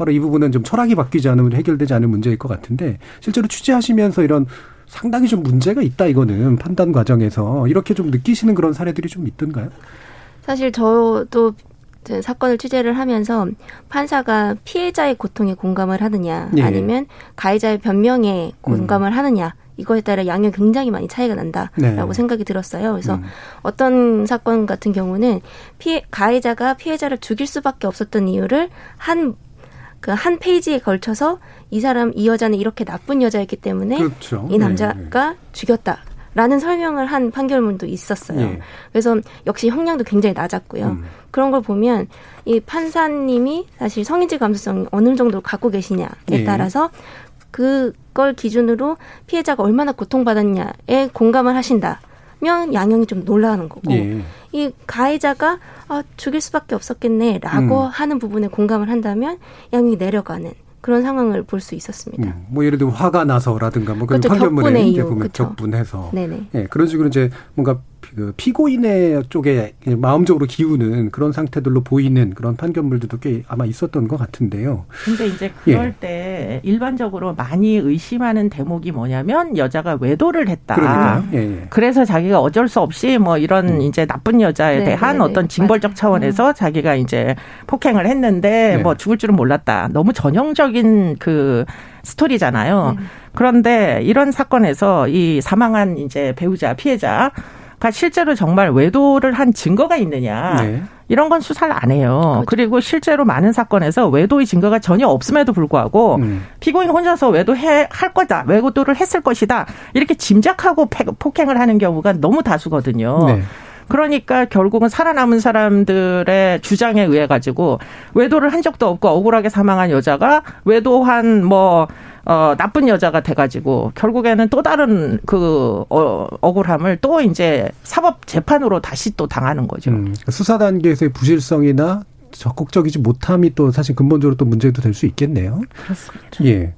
바로 이 부분은 좀 철학이 바뀌지 않으면 해결되지 않을 문제일 것 같은데 실제로 취재하시면서 이런 상당히 좀 문제가 있다 이거는 판단 과정에서 이렇게 좀 느끼시는 그런 사례들이 좀 있던가요? 사실 저도 사건을 취재를 하면서 판사가 피해자의 고통에 공감을 하느냐 예. 아니면 가해자의 변명에 공감을 하느냐 이거에 따라 양형 굉장히 많이 차이가 난다라고 네. 생각이 들었어요. 그래서 음. 어떤 사건 같은 경우는 피해 가해자가 피해자를 죽일 수밖에 없었던 이유를 한 그 한 페이지에 걸쳐서 이 사람 이 여자는 이렇게 나쁜 여자였기 때문에 그렇죠. 이 남자가 죽였다. 라는 설명을 한 판결문도 있었어요. 예. 그래서 역시 형량도 굉장히 낮았고요. 음. 그런 걸 보면 이 판사님이 사실 성인지 감수성이 어느 정도 갖고 계시냐에 예. 따라서 그걸 기준으로 피해자가 얼마나 고통받았냐에 공감을 하신다면 양형이 좀 놀라는 거고 예. 이 가해자가 아, 죽일 수밖에 없었겠네라고 음. 하는 부분에 공감을 한다면 양형이 내려가는 그런 상황을 볼 수 있었습니다. 음, 뭐 예를 들면 화가 나서라든가 뭐 그런. 판결문에 이제 보면. 격분해서 네네. 예, 그런 식으로 이제 뭔가 피- 그 피고인의 쪽에 마음적으로 기우는 그런 상태들로 보이는 그런 판결물들도 꽤 아마 있었던 것 같은데요. 근데 이제 예. 그럴 때 일반적으로 많이 의심하는 대목이 뭐냐면 여자가 외도를 했다. 그러니까요. 예, 예. 그래서 자기가 어쩔 수 없이 뭐 이런 이제 나쁜 여자에 네, 대한 네, 어떤 네. 징벌적 차원에서 자기가 이제 폭행을 했는데 네. 뭐 죽을 줄은 몰랐다. 너무 전형적인 그 스토리잖아요. 그런데 이런 사건에서 이 사망한 이제 배우자 피해자 가 실제로 정말 외도를 한 증거가 있느냐. 네. 이런 건 수사를 안 해요. 그리고 실제로 많은 사건에서 외도의 증거가 전혀 없음에도 불구하고 음. 피고인 혼자서 외도해 할 거다, 외도를 했을 것이다 이렇게 짐작하고 패- 폭행을 하는 경우가 너무 다수거든요. 네. 그러니까 결국은 살아남은 사람들의 주장에 의해 가지고 외도를 한 적도 없고 억울하게 사망한 여자가 외도한 뭐 어, 나쁜 여자가 돼가지고 결국에는 또 다른 그 어, 억울함을 또 이제 사법 재판으로 다시 또 당하는 거죠. 음, 수사 단계에서의 부실성이나 적극적이지 못함이 또 사실 근본적으로 또 문제도 될 수 있겠네요. 그렇습니다. 예.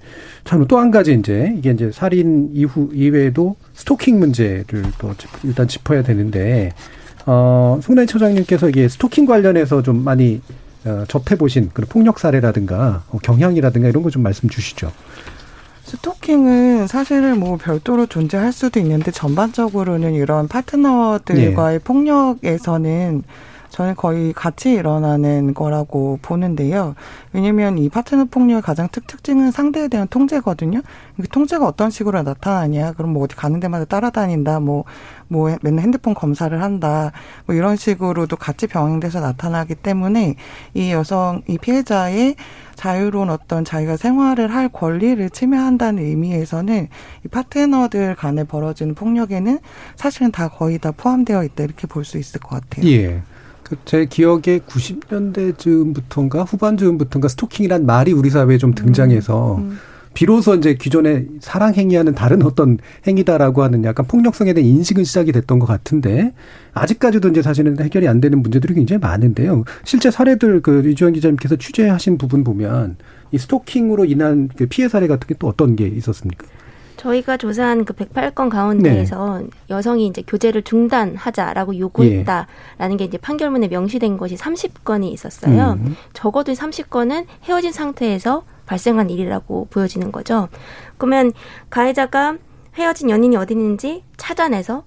참 또 한 가지 이제 이게 이제 살인 이후 이외에도 스토킹 문제를 또 짚- 일단 짚어야 되는데 어 송나희 처장님께서 이게 스토킹 관련해서 좀 많이 어, 접해 보신 그런 폭력 사례라든가 어, 경향이라든가 이런 거 좀 말씀 주시죠. 스토킹은 사실은 뭐 별도로 존재할 수도 있는데 전반적으로는 이런 파트너들과의 폭력에서는 저는 거의 같이 일어나는 거라고 보는데요. 왜냐면 이 파트너 폭력의 가장 특, 특징은 상대에 대한 통제거든요. 그 통제가 어떤 식으로 나타나냐. 그럼 뭐 어디 가는 데마다 따라다닌다. 뭐, 뭐 맨날 핸드폰 검사를 한다. 뭐 이런 식으로도 같이 병행돼서 나타나기 때문에 이 여성, 이 피해자의 자유로운 어떤 자기가 생활을 할 권리를 침해한다는 의미에서는 이 파트너들 간에 벌어지는 폭력에는 사실은 다 거의 다 포함되어 있다 이렇게 볼 수 있을 것 같아요. 예. 그제 기억에 90년대 즈음부터인가 후반 즈음부터인가 스토킹이란 말이 우리 사회에 좀 등장해서 음, 음. 비로소 이제 기존의 사랑 행위와는 다른 어떤 행위다라고 하는 약간 폭력성에 대한 인식은 시작이 됐던 것 같은데 아직까지도 이제 사실은 해결이 안 되는 문제들이 굉장히 많은데요. 실제 사례들 그 이주영 기자님께서 취재하신 부분 보면 이 스토킹으로 인한 그 피해 사례 같은 게 또 어떤 게 있었습니까? 저희가 조사한 그 108건 가운데에서 네. 여성이 이제 교제를 중단하자라고 요구했다라는 예. 게 이제 판결문에 명시된 것이 30건이 있었어요. 음. 적어도 30건은 헤어진 상태에서 발생한 일이라고 보여지는 거죠. 그러면 가해자가 헤어진 연인이 어디 있는지 찾아내서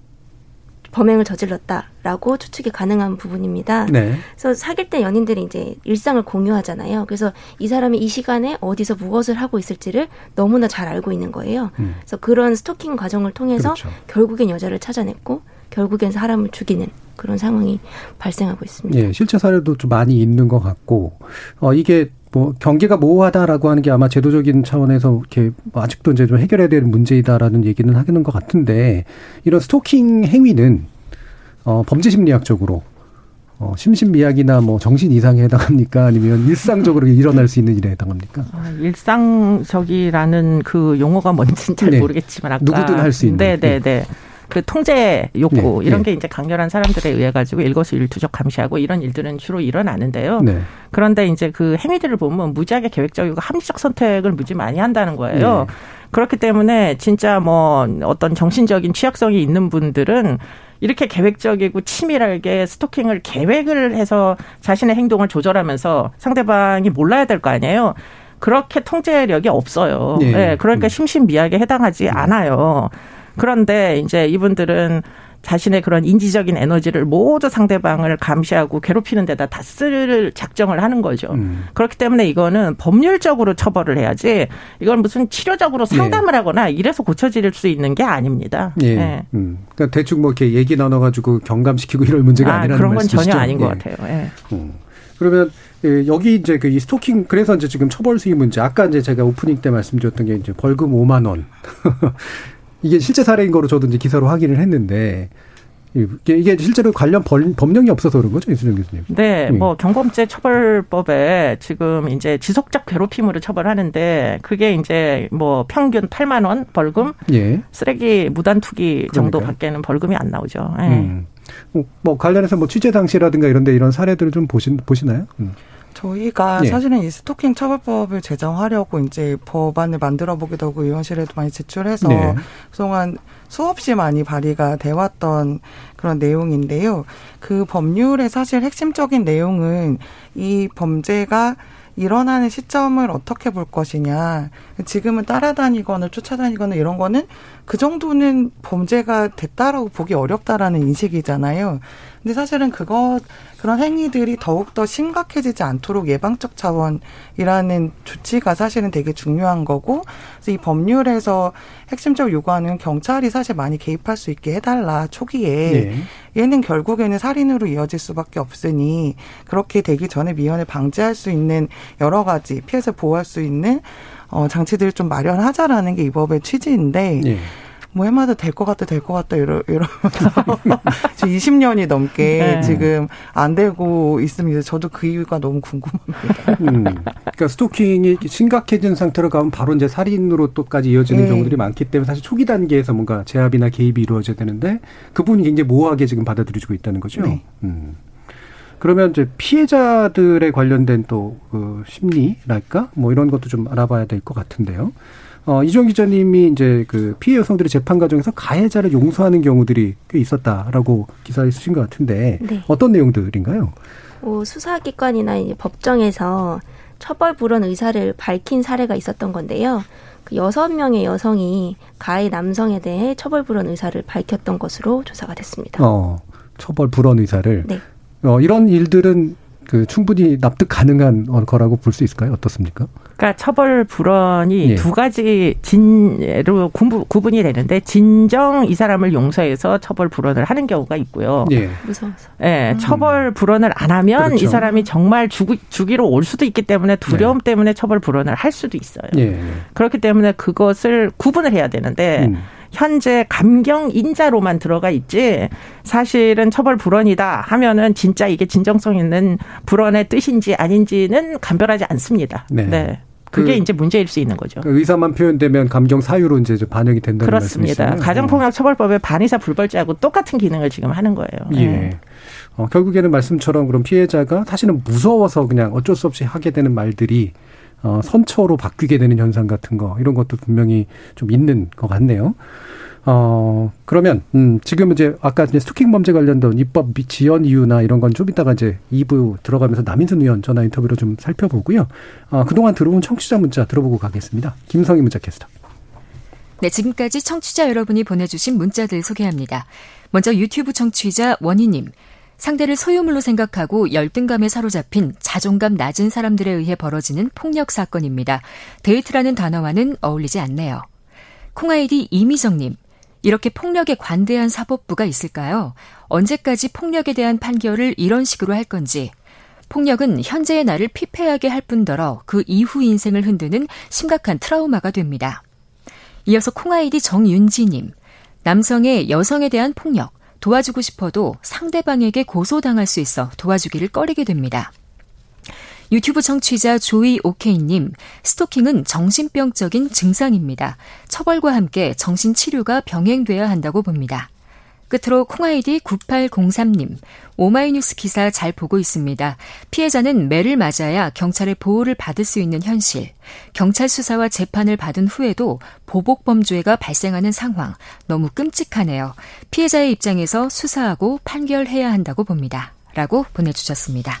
범행을 저질렀다라고 추측이 가능한 부분입니다. 네. 그래서 사귈 때 연인들이 이제 일상을 공유하잖아요. 그래서 이 사람이 이 시간에 어디서 무엇을 하고 있을지를 너무나 잘 알고 있는 거예요. 음. 그래서 그런 스토킹 과정을 통해서 그렇죠. 결국엔 여자를 찾아냈고 결국엔 사람을 죽이는 그런 상황이 발생하고 있습니다. 예, 실제 사례도 좀 많이 있는 것 같고, 어, 이게 뭐 경계가 모호하다라고 하는 게 아마 제도적인 차원에서 이렇게 뭐 아직도 이제 좀 해결해야 되는 문제이다라는 얘기는 하는 것 같은데 이런 스토킹 행위는 어 범죄 심리학적으로 어, 심신미약이나 뭐 정신 이상에 해당합니까? 아니면 일상적으로 일어날 수 있는 일에 해당합니까? 아, 일상적이라는 그 용어가 뭔지는 잘 네. 모르겠지만 아까 누구든 할 수 있는. 네네네. 네. 네. 그 통제 욕구 네, 이런 네. 게 이제 강렬한 사람들에 의해 가지고 일거수일투족 감시하고 이런 일들은 주로 일어나는데요. 네. 그런데 이제 그 행위들을 보면 무지하게 계획적이고 합리적 선택을 무지 많이 한다는 거예요. 네. 그렇기 때문에 진짜 뭐 어떤 정신적인 취약성이 있는 분들은 이렇게 계획적이고 치밀하게 스토킹을 계획을 해서 자신의 행동을 조절하면서 상대방이 몰라야 될 거 아니에요. 그렇게 통제력이 없어요. 네. 네. 그러니까 음. 심신미약에 해당하지 않아요. 그런데 이제 이분들은 자신의 그런 인지적인 에너지를 모두 상대방을 감시하고 괴롭히는 데다 다 쓸 작정을 하는 거죠. 음. 그렇기 때문에 이거는 법률적으로 처벌을 해야지 이건 무슨 치료적으로 네. 상담을 네. 하거나 이래서 고쳐질 수 있는 게 아닙니다. 예. 네. 음. 그러니까 대충 뭐 이렇게 얘기 나눠가지고 경감시키고 이럴 문제가 아, 니라는 그런 건 말씀이시죠? 전혀 아닌 예. 것 같아요. 예. 음. 그러면 예, 여기 이제 그 이 스토킹 그래서 이제 지금 처벌 수위 문제 아까 이제 제가 오프닝 때 말씀드렸던 게 이제 벌금 5만 원 이게 실제 사례인 거로 저도 이제 기사로 확인을 했는데 이게 실제로 관련 법령이 없어서 그런 거죠, 이수정 교수님? 네, 예. 뭐 경범죄 처벌법에 지금 이제 지속적 괴롭힘으로 처벌하는데 그게 이제 뭐 평균 8만 원 벌금, 예. 쓰레기 무단 투기 정도 밖에는 벌금이 안 나오죠. 예. 음. 뭐 관련해서 뭐 취재 당시라든가 이런데 이런 사례들을 좀 보신 보시나요? 음. 저희가 예. 사실은 이 스토킹 처벌법을 제정하려고 이제 법안을 만들어 보기도 하고 의원실에도 많이 제출해서 네. 그동안 수없이 많이 발의가 돼 왔던 그런 내용인데요. 그 법률의 사실 핵심적인 내용은 이 범죄가 일어나는 시점을 어떻게 볼 것이냐. 지금은 따라다니거나 쫓아다니거나 이런 거는 그 정도는 범죄가 됐다라고 보기 어렵다라는 인식이잖아요. 근데 사실은 그거 그런 행위들이 더욱더 심각해지지 않도록 예방적 차원이라는 조치가 사실은 되게 중요한 거고 그래서 이 법률에서 핵심적으로 요구하는 경찰이 사실 많이 개입할 수 있게 해달라 초기에 네. 얘는 결국에는 살인으로 이어질 수밖에 없으니 그렇게 되기 전에 미연을 방지할 수 있는 여러 가지 피해자 보호할 수 있는 어 장치들을 좀 마련하자라는 게 이 법의 취지인데 네. 뭐 해마다 될 것 같다 될 것 같다 이러 이러면서 지금 20년이 넘게 네. 지금 안 되고 있습니다. 저도 그 이유가 너무 궁금합니다. 음, 그러니까 스토킹이 심각해진 상태로 가면 바로 이제 살인으로 또까지 이어지는 네. 경우들이 많기 때문에 사실 초기 단계에서 뭔가 제압이나 개입이 이루어져야 되는데 그분이 굉장히 모호하게 지금 받아들여지고 있다는 거죠. 네. 음. 그러면 이제 피해자들에 관련된 또 그 심리랄까 뭐 이런 것도 좀 알아봐야 될 것 같은데요. 어, 이종 기자님이 이제 그 피해 여성들의 재판 과정에서 가해자를 용서하는 경우들이 꽤 있었다라고 기사에 쓰신 것 같은데 네. 어떤 내용들인가요? 어, 수사기관이나 법정에서 처벌 불원 의사를 밝힌 사례가 있었던 건데요. 그 여섯 명의 여성이 가해 남성에 대해 처벌 불원 의사를 밝혔던 것으로 조사가 됐습니다. 어, 처벌 불원 의사를. 네. 어, 이런 일들은 그 충분히 납득 가능한 거라고 볼 수 있을까요? 어떻습니까? 그러니까 처벌 불원이 예. 두 가지 진로 구분, 이 되는데 진정 이 사람을 용서해서 처벌 불원을 하는 경우가 있고요. 예. 무서워서. 예, 처벌 불원을 안 하면 그렇죠. 이 사람이 정말 죽, 죽이러 올 수도 있기 때문에 두려움 네. 때문에 처벌 불원을 할 수도 있어요. 예. 그렇기 때문에 그것을 구분을 해야 되는데 음. 현재 감경 인자로만 들어가 있지 사실은 처벌 불원이다 하면은 진짜 이게 진정성 있는 불원의 뜻인지 아닌지는 간별하지 않습니다. 네. 네. 그게 그- 이제 문제일 수 있는 거죠. 그 의사만 표현되면 감경 사유로 이제 좀 반영이 된다는 그렇습니다. 말씀이시죠? 가정폭력 처벌법의 반의사 불벌죄하고 똑같은 기능을 지금 하는 거예요. 예. 네. 어, 결국에는 말씀처럼 그런 피해자가 사실은 무서워서 그냥 어쩔 수 없이 하게 되는 말들이 어, 선처로 바뀌게 되는 현상 같은 거 이런 것도 분명히 좀 있는 것 같네요. 어, 그러면, 음, 지금 이제 아까 이제 스토킹 범죄 관련된 입법 미- 지연 이유나 이런 건 좀 이따가 이제 2부 들어가면서 남인순 의원 전화 인터뷰로 좀 살펴보고요. 어, 그동안 들어온 청취자 문자 들어보고 가겠습니다. 김성희 문자 캐스터. 네, 지금까지 청취자 여러분이 보내주신 문자들 소개합니다. 먼저 유튜브 청취자 원희님. 상대를 소유물로 생각하고 열등감에 사로잡힌 자존감 낮은 사람들에 의해 벌어지는 폭력 사건입니다. 데이트라는 단어와는 어울리지 않네요. 콩아이디 이미정님. 이렇게 폭력에 관대한 사법부가 있을까요? 언제까지 폭력에 대한 판결을 이런 식으로 할 건지. 폭력은 현재의 나를 피폐하게 할 뿐더러 그 이후 인생을 흔드는 심각한 트라우마가 됩니다. 이어서 콩아이디 정윤지님. 남성의 여성에 대한 폭력. 도와주고 싶어도 상대방에게 고소당할 수 있어 도와주기를 꺼리게 됩니다. 유튜브 청취자 조이 오케이님, 스토킹은 정신병적인 증상입니다. 처벌과 함께 정신치료가 병행돼야 한다고 봅니다. 끝으로 콩아이디 9803님, 오마이뉴스 기사 잘 보고 있습니다. 피해자는 매를 맞아야 경찰의 보호를 받을 수 있는 현실. 경찰 수사와 재판을 받은 후에도 보복 범죄가 발생하는 상황. 너무 끔찍하네요. 피해자의 입장에서 수사하고 판결해야 한다고 봅니다. 라고 보내주셨습니다.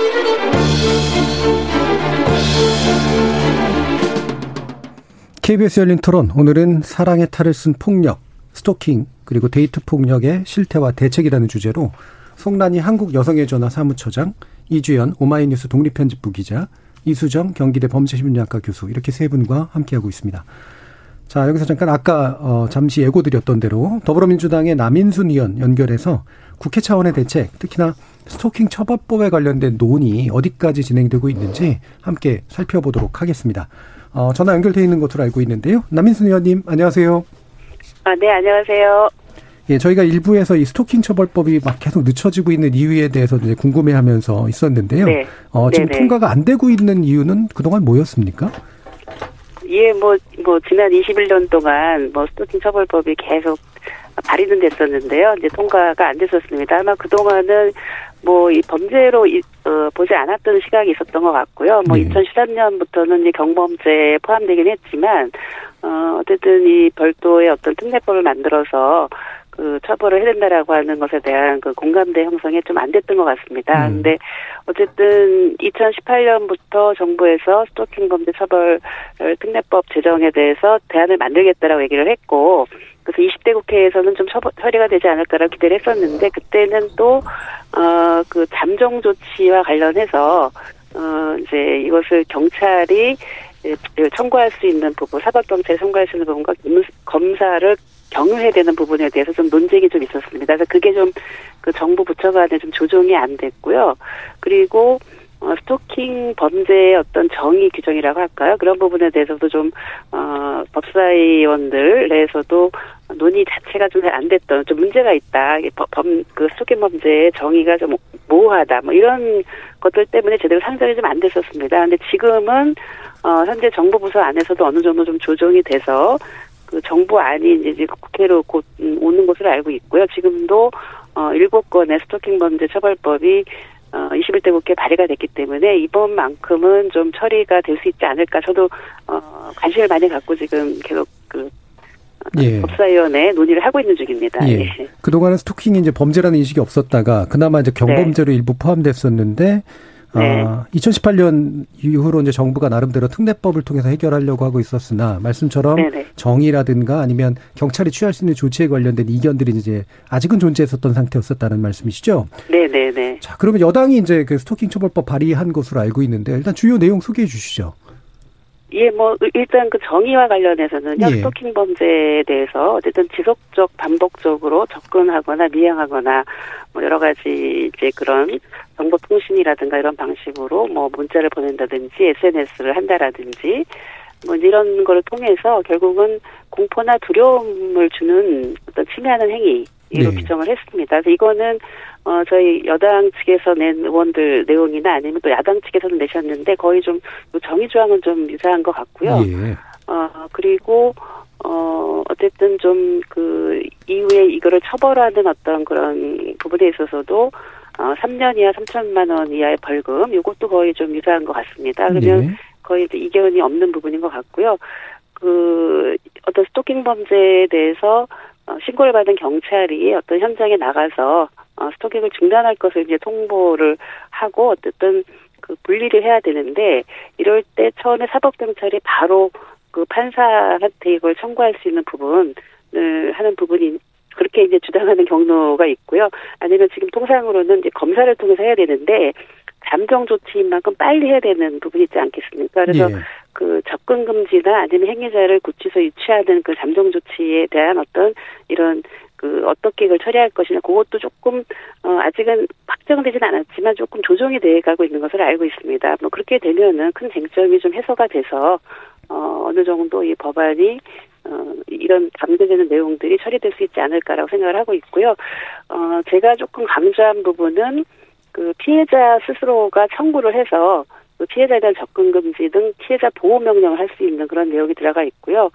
KBS 열린 토론 오늘은 사랑의 탈을 쓴 폭력, 스토킹 그리고 데이트 폭력의 실태와 대책이라는 주제로 송란이 한국 여성의 전화 사무처장, 이주연 오마이뉴스 독립편집부 기자, 이수정 경기대 범죄심리학과 교수 이렇게 세 분과 함께하고 있습니다. 자 여기서 잠깐 아까 어, 잠시 예고드렸던 대로 더불어민주당의 남인순 의원 연결해서 국회 차원의 대책, 특히나 스토킹 처벌법에 관련된 논의 어디까지 진행되고 있는지 함께 살펴보도록 하겠습니다. 어, 전화 연결돼 있는 것으로 알고 있는데요. 남인순 의원님, 안녕하세요. 아, 네, 안녕하세요. 예, 저희가 일부에서 이 스토킹 처벌법이 막 계속 늦춰지고 있는 이유에 대해서 이제 궁금해 하면서 있었는데요. 네. 어, 지금 네네. 통과가 안 되고 있는 이유는 그동안 뭐였습니까? 예, 뭐, 뭐, 지난 21년 동안 뭐, 스토킹 처벌법이 계속 발의는 됐었는데요. 이제 통과가 안 됐었습니다. 아마 그동안은 뭐, 이 범죄로 이, 어, 보지 않았던 시각이 있었던 것 같고요. 뭐, 네. 2013년부터는 이 경범죄에 포함되긴 했지만, 어, 어쨌든 이 별도의 어떤 특례법을 만들어서 그 처벌을 해야 된다라고 하는 것에 대한 그 공감대 형성이 좀 안 됐던 것 같습니다. 음. 근데 어쨌든 2018년부터 정부에서 스토킹 범죄 처벌 특례법 제정에 대해서 대안을 만들겠다라고 얘기를 했고 그래서 20대 국회에서는 좀 처벌, 처리가 되지 않을까라고 기대를 했었는데 그때는 또 어 그 잠정 조치와 관련해서 어 이제 이것을 경찰이 예, 청구할 수 있는 부분, 사법경찰이 청구할 수 있는 부분과 검- 검사를 경유해야 되는 부분에 대해서 좀 논쟁이 좀 있었습니다. 그래서 그게 좀 그 정부 부처 간에 좀 조정이 안 됐고요. 그리고 어, 스토킹 범죄의 어떤 정의 규정이라고 할까요? 그런 부분에 대해서도 좀, 어, 어, 법사위원들 내에서도 논의 자체가 좀잘안 됐던 좀 문제가 있다. 범, 그 스토킹 범죄의 정의가 좀 모호하다. 뭐 이런 것들 때문에 제대로 상정이 좀 안 됐었습니다. 근데 지금은 어, 현재 정부 부서 안에서도 어느 정도 좀 조정이 돼서 그 정부 안이 이제 국회로 곧 음, 오는 것으로 알고 있고요. 지금도 어, 일곱 건의 스토킹 범죄 처벌법이 어, 21대 국회 발의가 됐기 때문에 이번만큼은 좀 처리가 될 수 있지 않을까. 저도 어, 관심을 많이 갖고 지금 계속 그 예. 법사위원회 논의를 하고 있는 중입니다. 예. 예. 그동안은 스토킹이 이제 범죄라는 인식이 없었다가 그나마 이제 경범죄로 네. 일부 포함됐었는데 네. 아, 2018년 이후로 이제 정부가 나름대로 특례법을 통해서 해결하려고 하고 있었으나 말씀처럼 네네. 정의라든가 아니면 경찰이 취할 수 있는 조치에 관련된 이견들이 이제 아직은 존재했었던 상태였었다는 말씀이시죠? 네 네 네. 자, 그러면 여당이 이제 그 스토킹 처벌법 발의한 것으로 알고 있는데 일단 주요 내용 소개해 주시죠. 예, 뭐 일단 그 정의와 관련해서는요. 예. 스토킹 범죄에 대해서 어쨌든 지속적 반복적으로 접근하거나 미행하거나 뭐 여러 가지 이제 그런 정보 통신이라든가 이런 방식으로 뭐 문자를 보낸다든지 SNS를 한다라든지 뭐 이런 거를 통해서 결국은 공포나 두려움을 주는 어떤 침해하는 행위로 네. 규정을 했습니다. 그래서 이거는 어 저희 여당 측에서 낸 의원들 내용이나 아니면 또 야당 측에서는 내셨는데 거의 좀 정의 조항은 좀 유사한 것 같고요. 예. 어 그리고 어 어쨌든 좀 그 이후에 이거를 처벌하는 어떤 그런 부분에 있어서도 어, 3년 이하 3천만 원 이하의 벌금, 이것도 거의 좀 유사한 것 같습니다. 그러면 네. 거의 이견이 없는 부분인 것 같고요. 그 어떤 스토킹 범죄에 대해서 어, 신고를 받은 경찰이 어떤 현장에 나가서 어, 스토킹을 중단할 것을 이제 통보를 하고 어쨌든 그 분리를 해야 되는데 이럴 때 처음에 사법 경찰이 바로 그 판사한테 이걸 청구할 수 있는 부분을 하는 부분이 그렇게 이제 주장하는 경로가 있고요. 아니면 지금 통상으로는 이제 검사를 통해서 해야 되는데 잠정 조치인 만큼 빨리 해야 되는 부분이 있지 않겠습니까? 그래서 예. 그 접근 금지나 아니면 행위자를 구치소 유치하는 그 잠정 조치에 대한 어떤 이런 그 어떻게 이걸 처리할 것이냐 그것도 조금 어 아직은 확정되지는 않았지만 조금 조정이 돼 가고 있는 것을 알고 있습니다. 뭐 그렇게 되면은 큰 쟁점이 좀 해소가 돼서 어 어느 정도 이 법안이 어, 이런 담겨지는 내용들이 처리될 수 있지 않을까라고 생각을 하고 있고요. 어, 제가 조금 강조한 부분은 그 피해자 스스로가 청구를 해서 그 피해자에 대한 접근 금지 등 피해자 보호 명령을 할 수 있는 그런 내용이 들어가 있고요.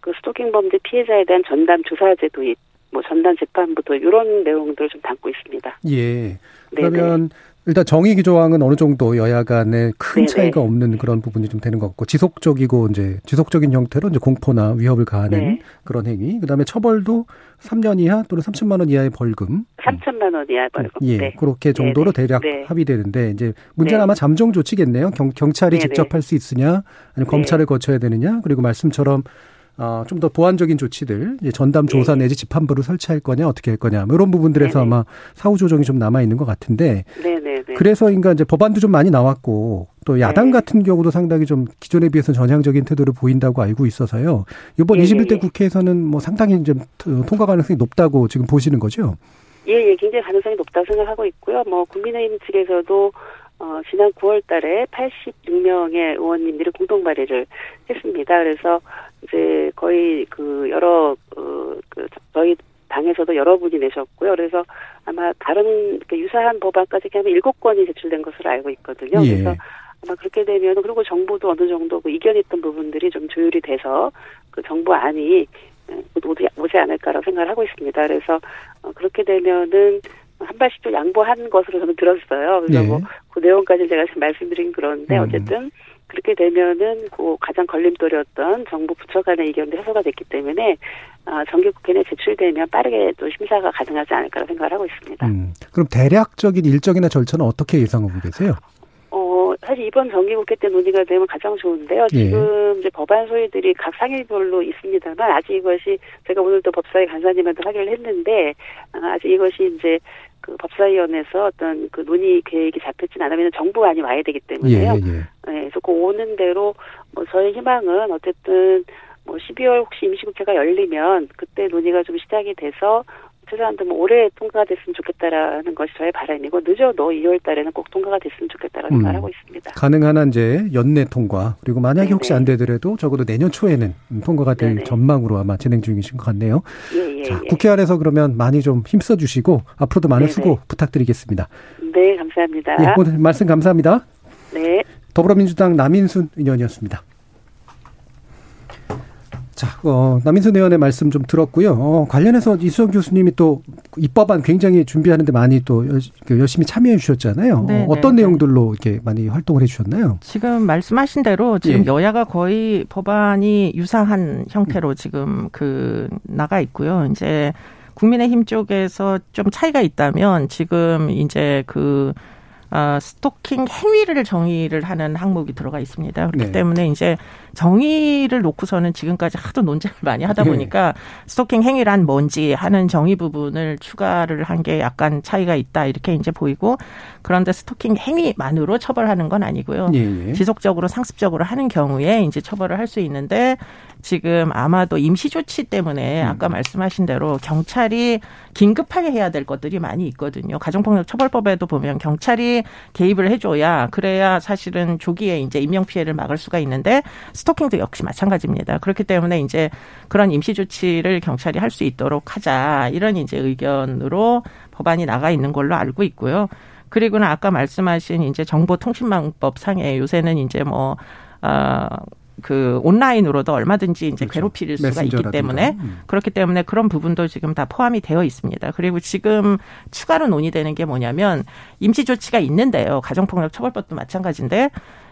그 스토킹 범죄 피해자에 대한 전담 조사제 도입, 뭐 전담 재판부 도 이런 내용들을 좀 담고 있습니다. 예. 그러면 네네. 일단 정의 조항은 어느 정도 여야 간에 큰 네네. 차이가 없는 그런 부분이 좀 되는 것 같고 지속적이고 이제 지속적인 형태로 이제 공포나 위협을 가하는 네. 그런 행위. 그다음에 처벌도 3년 이하 또는 3천만 원 이하의 벌금. 3천만 원 이하의 벌금. 예. 네. 그렇게 정도로 네네. 대략 네. 합의되는데 이제 문제는 네. 아마 잠정 조치겠네요. 경, 경찰이 직접 할 수 있으냐 아니면 검찰을 거쳐야 되느냐 그리고 말씀처럼 어, 좀 더 보완적인 조치들, 이제 전담 조사 내지 집한부를 설치할 거냐, 어떻게 할 거냐, 뭐 이런 부분들에서 네네. 아마 사후 조정이 좀 남아 있는 것 같은데. 네네네. 그래서 인가 이제 법안도 좀 많이 나왔고 또 야당 네. 같은 경우도 상당히 좀 기존에 비해서 전향적인 태도를 보인다고 알고 있어서요. 이번 네네. 21대 국회에서는 뭐 상당히 좀 통과 가능성이 높다고 지금 보시는 거죠? 예, 예, 굉장히 가능성이 높다고 생각하고 있고요. 뭐 국민의힘 측에서도 어, 지난 9월 달에 86명의 의원님들이 공동 발의를 했습니다. 그래서 이제 거의 그 여러 어, 그 저희 당에서도 여러분이 내셨고요. 그래서 아마 다른 그 유사한 법안까지 하면 일곱 건이 제출된 것으로 알고 있거든요. 예. 그래서 아마 그렇게 되면 그리고 정부도 어느 정도 그 이견했던 부분들이 좀 조율이 돼서 그 정부 안이 오지, 오지 않을까라고 생각을 하고 있습니다. 그래서 어, 그렇게 되면은 한 발씩 좀 양보한 것으로 저는 들었어요. 그래서 네. 뭐그 내용까지 제가 지금 말씀드린 그런데 음. 어쨌든 그렇게 되면은 그 가장 걸림돌이었던 정부 부처 간의 의견도 해소가 됐기 때문에 아, 정기국회 내 제출되면 빠르게 또 심사가 가능하지 않을까라 생각을 하고 있습니다. 음, 그럼 대략적인 일정이나 절차는 어떻게 예상하고 계세요? 어, 사실 이번 정기국회 때 논의가 되면 가장 좋은데요. 예. 지금 예. 이제 법안 소위들이 각 상임별로 있습니다만 아직 이것이 제가 오늘도 법사위 간사님한테 확인을 했는데 아, 아직 이것이 이제 그 법사위원회에서 어떤 그 논의 계획이 잡혔진 않으면 정부안이 와야 되기 때문에요. 예, 예. 네, 그래서 그 오는 대로 뭐 저희 희망은 어쨌든 뭐 12월 혹시 임시국회가 열리면 그때 논의가 좀 시작이 돼서 최소한도 뭐 올해 통과가 됐으면 좋겠다라는 것이 저의 바람이고 늦어도 2월 달에는 꼭 통과가 됐으면 좋겠다라고 음. 생각하고 있습니다. 가능한 한 이제 연내 통과 그리고 만약에 네네. 혹시 안 되더라도 적어도 내년 초에는 통과가 될 네네. 전망으로 아마 진행 중이신 것 같네요. 예, 예, 자, 예. 국회 안에서 그러면 많이 좀 힘써 주시고 앞으로도 많은 네네. 수고 부탁드리겠습니다. 네, 감사합니다. 예, 오늘 말씀 감사합니다. 네. 더불어민주당 남인순 의원이었습니다. 자, 어, 남인순 의원의 말씀 좀 들었고요. 어, 관련해서 이수정 교수님이 또 입법안 굉장히 준비하는데 많이 또 열- 그 열심히 참여해 주셨잖아요. 네, 어, 어떤 네, 내용들로 이렇게 많이 활동을 해 주셨나요? 지금 말씀하신 대로 지금 예. 여야가 거의 법안이 유사한 형태로 지금 그 나가 있고요. 이제 국민의힘 쪽에서 좀 차이가 있다면 지금 이제 그 아, 스토킹 행위를 정의를 하는 항목이 들어가 있습니다. 그렇기 네. 때문에 이제 정의를 놓고서는 지금까지 하도 논쟁을 많이 하다 예. 보니까 스토킹 행위란 뭔지 하는 정의 부분을 추가를 한 게 약간 차이가 있다 이렇게 이제 보이고 그런데 스토킹 행위만으로 처벌하는 건 아니고요. 예, 예. 지속적으로 상습적으로 하는 경우에 이제 처벌을 할 수 있는데 지금 아마도 임시 조치 때문에 음. 아까 말씀하신 대로 경찰이 긴급하게 해야 될 것들이 많이 있거든요. 가정폭력 처벌법에도 보면 경찰이 개입을 해줘야 그래야 사실은 조기에 이제 인명 피해를 막을 수가 있는데 스토킹도 역시 마찬가지입니다. 그렇기 때문에 이제 그런 임시 조치를 경찰이 할 수 있도록 하자 이런 이제 의견으로 법안이 나가 있는 걸로 알고 있고요. 그리고는 아까 말씀하신 이제 정보통신망법 상에 요새는 이제 뭐, 아, 그 온라인으로도 얼마든지 이제 괴롭힐 수가 있기 그렇죠. 메신저라든가. 때문에 음. 그렇기 때문에 그런 부분도 지금 다 포함이 되어 있습니다. 그리고 지금 추가로 논의되는 게 뭐냐면 임시 조치가 있는데요. 가정폭력 처벌법도 마찬가지인데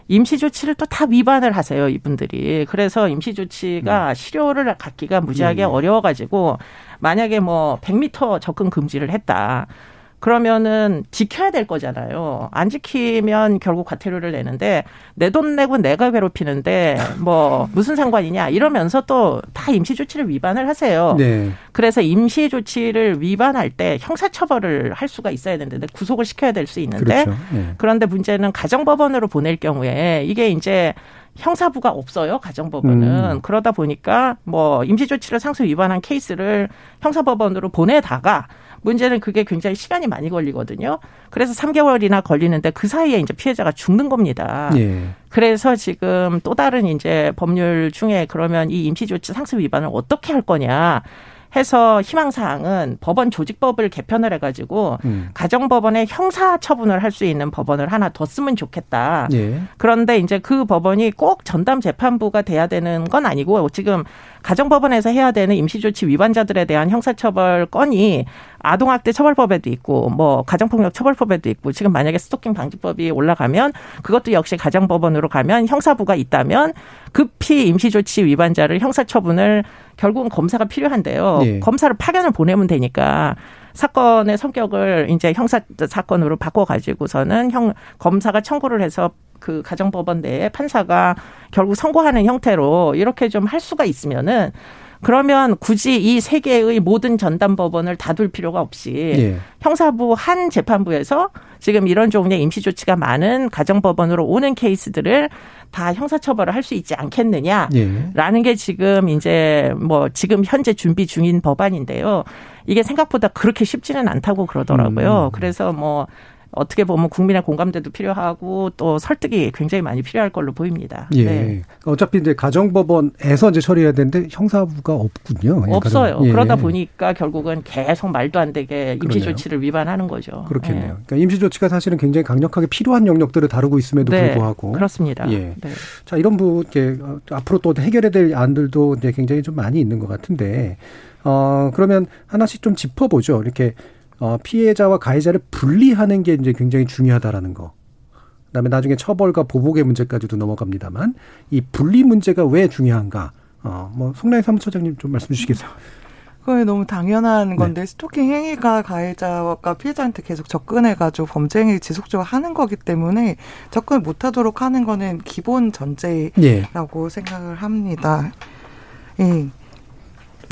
임시 조치를 또 다 위반을 하세요, 이분들이. 그래서 임시 조치가 실효를 갖기가 무지하게 네, 네. 어려워 가지고 만약에 뭐 100m 접근 금지를 했다. 그러면은 지켜야 될 거잖아요. 안 지키면 결국 과태료를 내는데 내 돈 내고 내가 괴롭히는데 뭐 무슨 상관이냐 이러면서 또 다 임시 조치를 위반을 하세요. 네. 그래서 임시 조치를 위반할 때 형사 처벌을 할 수가 있어야 되는데 구속을 시켜야 될 수 있는데 그렇죠. 예. 그런데 문제는 가정법원으로 보낼 경우에 이게 이제 형사부가 없어요 가정법원은 음. 그러다 보니까 뭐 임시조치를 상습 위반한 케이스를 형사법원으로 보내다가 문제는 그게 굉장히 시간이 많이 걸리거든요. 그래서 3개월이나 걸리는데 그 사이에 이제 피해자가 죽는 겁니다. 예. 그래서 지금 또 다른 이제 법률 중에 그러면 이 임시조치 상습 위반을 어떻게 할 거냐 해서 희망사항은 법원 조직법을 개편을 해가지고 음. 가정법원에 형사 처분을 할 수 있는 법원을 하나 더 쓰면 좋겠다. 예. 그런데 이제 그 법원이 꼭 전담 재판부가 돼야 되는 건 아니고 지금 가정법원에서 해야 되는 임시조치 위반자들에 대한 형사처벌 건이 아동학대 처벌법에도 있고 뭐 가정폭력 처벌법에도 있고 지금 만약에 스토킹 방지법이 올라가면 그것도 역시 가정법원으로 가면 형사부가 있다면 급히 임시조치 위반자를 형사처분을 결국은 검사가 필요한데요. 예. 검사를 파견을 보내면 되니까 사건의 성격을 이제 형사 사건으로 바꿔가지고서는 형 검사가 청구를 해서 그 가정법원 내에 판사가 결국 선고하는 형태로 이렇게 좀 할 수가 있으면은 그러면 굳이 이 세 개의 모든 전담 법원을 다 둘 필요가 없이 예. 형사부 한 재판부에서 지금 이런 종류의 임시 조치가 많은 가정법원으로 오는 케이스들을 다 형사처벌을 할 수 있지 않겠느냐. 예. 라는 게 지금 이제 뭐 지금 현재 준비 중인 법안인데요. 이게 생각보다 그렇게 쉽지는 않다고 그러더라고요. 음. 그래서 뭐 어떻게 보면 국민의 공감대도 필요하고 또 설득이 굉장히 많이 필요할 걸로 보입니다. 예. 네. 어차피 이제 가정법원에서 이제 처리해야 되는데 형사부가 없군요. 예, 없어요. 예. 그러다 보니까 결국은 계속 말도 안 되게 임시. 조치를 위반하는 거죠. 그렇겠네요. 네. 그러니까 임시 조치가 사실은 굉장히 강력하게 필요한 영역들을 다루고 있음에도 네, 불구하고 그렇습니다. 예. 네. 자 이런 부분 이렇게 어, 앞으로 또 해결해야 될 안들도 이제 굉장히 좀 많이 있는 것 같은데 어 그러면 하나씩 좀 짚어보죠. 이렇게 어 피해자와 가해자를 분리하는 게 이제 굉장히 중요하다라는 거. 그다음에 나중에 처벌과 보복의 문제까지도 넘어갑니다만 이 분리 문제가 왜 중요한가? 어 뭐 송라희 사무처장님 좀 말씀 주시겠어요? 그건 너무 당연한 네. 건데 스토킹 행위가 가해자가 피해자한테 계속 접근해가지고 범죄 행위 지속적으로 하는 거기 때문에 접근 못하도록 하는 거는 기본 전제라고 예. 생각을 합니다. 예.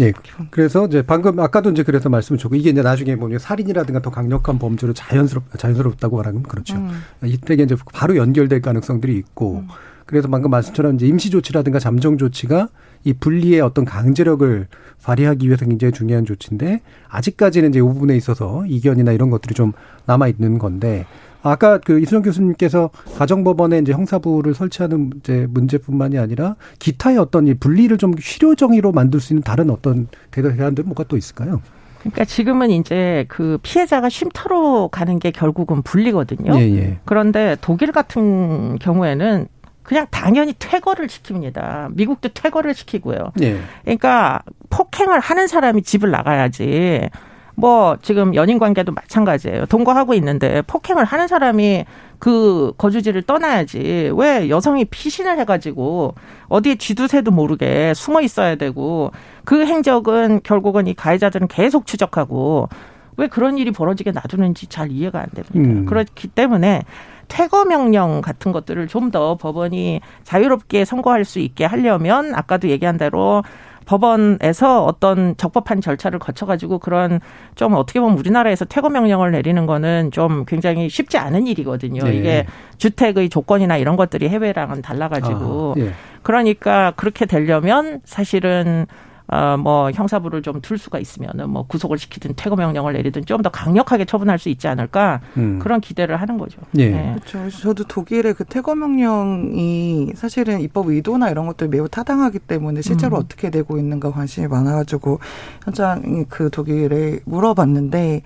예. 그래서 이제 방금 아까도 이제 그래서 말씀을 주고 이게 이제 나중에 보면 살인이라든가 더 강력한 범죄로 자연스럽 자연스럽다고 말하면 그렇죠. 음. 이때 이제 바로 연결될 가능성들이 있고 그래서 방금 말씀처럼 이제 임시 조치라든가 잠정 조치가 이 분리의 어떤 강제력을 발휘하기 위해서 굉장히 중요한 조치인데 아직까지는 이제 이 부분에 있어서 이견이나 이런 것들이 좀 남아 있는 건데 아까 그 이수정 교수님께서 가정법원에 이제 형사부를 설치하는 이제 문제뿐만이 아니라 기타의 어떤 이 분리를 좀 실효 정의로 만들 수 있는 다른 어떤 대안들은 뭐가 또 있을까요? 그러니까 지금은 이제 그 피해자가 쉼터로 가는 게 결국은 분리거든요. 예, 예. 그런데 독일 같은 경우에는 그냥 당연히 퇴거를 시킵니다. 미국도 퇴거를 시키고요. 예. 그러니까 폭행을 하는 사람이 집을 나가야지. 뭐 지금 연인 관계도 마찬가지예요. 동거하고 있는데 폭행을 하는 사람이 그 거주지를 떠나야지. 왜 여성이 피신을 해가지고 어디에 쥐두새도 모르게 숨어 있어야 되고 그 행적은 결국은 이 가해자들은 계속 추적하고 왜 그런 일이 벌어지게 놔두는지 잘 이해가 안 됩니다. 음. 그렇기 때문에 퇴거 명령 같은 것들을 좀 더 법원이 자유롭게 선고할 수 있게 하려면 아까도 얘기한 대로 법원에서 어떤 적법한 절차를 거쳐가지고 그런 좀 어떻게 보면 우리나라에서 퇴거 명령을 내리는 거는 좀 굉장히 쉽지 않은 일이거든요. 네. 이게 주택의 조건이나 이런 것들이 해외랑은 달라가지고. 아, 예. 그러니까 그렇게 되려면 사실은 어, 뭐 형사부를 좀둘 수가 있으면은 뭐 구속을 시키든 퇴거 명령을 내리든 좀 더 강력하게 처분할 수 있지 않을까 음. 그런 기대를 하는 거죠. 예. 네. 그렇죠. 저도 독일의 그 퇴거 명령이 사실은 입법 의도나 이런 것들 매우 타당하기 때문에 실제로 음. 어떻게 되고 있는가 관심이 많아가지고 현장 그 독일에 물어봤는데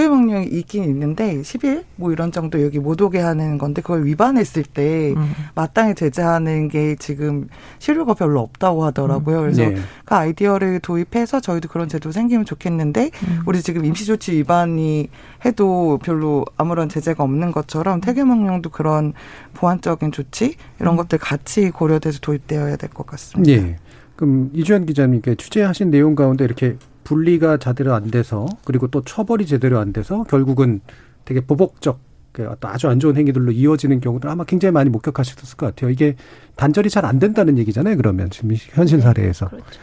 명령이 있긴 있는데 10일 뭐 이런 정도 여기 못 오게 하는 건데 그걸 위반했을 때 음. 마땅히 제재하는 게 지금 실효가 별로 없다고 하더라고요. 음. 그래서 네. 그 아이디어를 도입해서 저희도 그런 제도 생기면 좋겠는데 음. 우리 지금 임시조치 위반이 해도 별로 아무런 제재가 없는 것처럼 퇴계 명령도 그런 보완적인 조치 이런 음. 것들 같이 고려돼서 도입되어야 될 것 같습니다. 네. 그럼 이주연 기자님께 취재하신 내용 가운데 이렇게 분리가 제대로 안 돼서 그리고 또 처벌이 제대로 안 돼서 결국은 되게 보복적 그 아주 안 좋은 행위들로 이어지는 경우들 아마 굉장히 많이 목격하셨을 것 같아요. 이게 단절이 잘 안 된다는 얘기잖아요. 그러면 지금 현실 네, 사례에서. 그렇죠.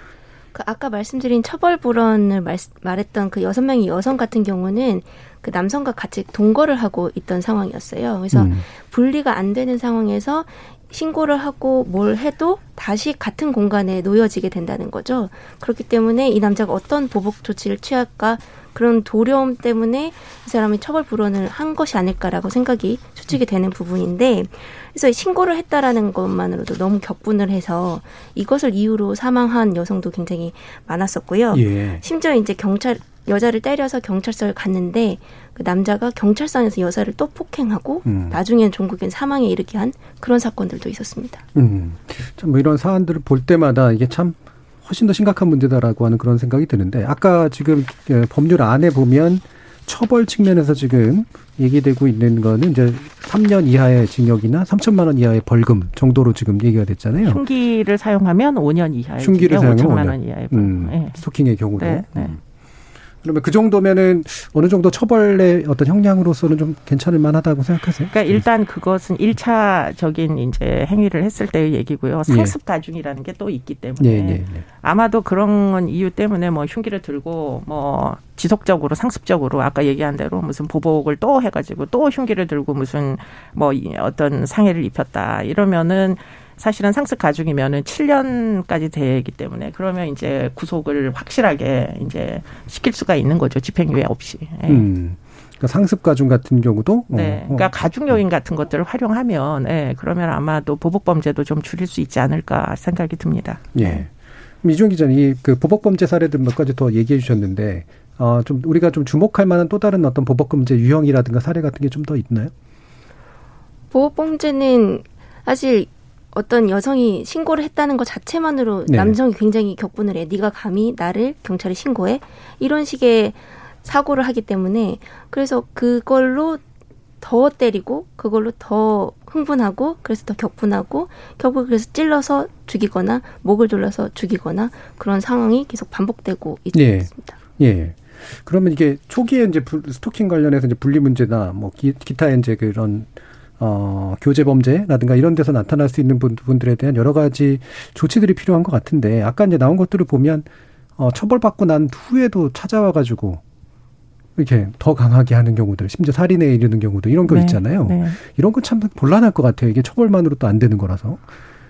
그 아까 말씀드린 처벌 불원을 말, 말했던 그 여섯 명의 여성 같은 경우는 그 남성과 같이 동거를 하고 있던 상황이었어요. 그래서 음. 분리가 안 되는 상황에서 신고를 하고 뭘 해도 다시 같은 공간에 놓여지게 된다는 거죠. 그렇기 때문에 이 남자가 어떤 보복 조치를 취할까 그런 도려움 때문에 이 사람이 처벌 불원을 한 것이 아닐까라고 생각이 추측이 되는 부분인데 그래서 신고를 했다라는 것만으로도 너무 격분을 해서 이것을 이유로 사망한 여성도 굉장히 많았었고요. 예. 심지어 이제 경찰 여자를 때려서 경찰서를 갔는데 그 남자가 경찰서에서 여자를 또 폭행하고 음. 나중엔 종국인 사망에 이르게 한 그런 사건들도 있었습니다. 음. 뭐 이런 사안들을 볼 때마다 이게 참 훨씬 더 심각한 문제다라고 하는 그런 생각이 드는데 아까 지금 그 법률 안에 보면 처벌 측면에서 지금 얘기되고 있는 거는 이제 3년 이하의 징역이나 3천만 원 이하의 벌금 정도로 지금 얘기가 됐잖아요. 흉기를 사용하면 5년 이하의 흉기를 징역, 사용하면 5천만 원 이하의 벌금. 음, 네. 스토킹의 경우로. 네, 네. 음. 그러면 그 정도면은 어느 정도 처벌의 어떤 형량으로서는 좀 괜찮을 만하다고 생각하세요? 그러니까 일단 그것은 일차적인 이제 행위를 했을 때의 얘기고요. 예. 상습 가중이라는 게 또 있기 때문에 예, 예, 예, 아마도 그런 이유 때문에 뭐 흉기를 들고 뭐 지속적으로 상습적으로 아까 얘기한 대로 무슨 보복을 또 해가지고 또 흉기를 들고 무슨 뭐 어떤 상해를 입혔다 이러면은 사실은 상습 가중이면은 7년까지 되기 때문에 그러면 이제 구속을 확실하게 이제 시킬 수가 있는 거죠. 집행유예 없이. 예. 음. 그러니까 상습 가중 같은 경우도 어, 네. 그러니까 어. 가중 요인 같은 것들을 활용하면 예, 그러면 아마도 보복 범죄도 좀 줄일 수 있지 않을까 생각이 듭니다. 예. 이준 기자님, 그 보복 범죄 사례들 몇 가지 더 얘기해 주셨는데 어, 좀 우리가 좀 주목할 만한 또 다른 어떤 보복 범죄 유형이라든가 사례 같은 게 좀 더 있나요? 보복 범죄는 사실 어떤 여성이 신고를 했다는 것 자체만으로 네. 남성이 굉장히 격분을 해. 네가 감히 나를 경찰에 신고해? 이런 식의 사고를 하기 때문에 그래서 그걸로 더 때리고 그걸로 더 흥분하고 그래서 더 격분하고 결국 그래서 찔러서 죽이거나 목을 졸라서 죽이거나 그런 상황이 계속 반복되고 있습니다. 예. 예. 그러면 이게 초기에 이제 스토킹 관련해서 이제 분리 문제나 뭐 기, 기타 이제 그런 어, 교제 범죄라든가 이런 데서 나타날 수 있는 부분들에 대한 여러 가지 조치들이 필요한 것 같은데 아까 이제 나온 것들을 보면 어, 처벌받고 난 후에도 찾아와 가지고 이렇게 더 강하게 하는 경우들, 심지어 살인에 이르는 경우도 이런 거 네, 있잖아요. 네. 이런 건 참 곤란할 것 같아요. 이게 처벌만으로 또 안 되는 거라서.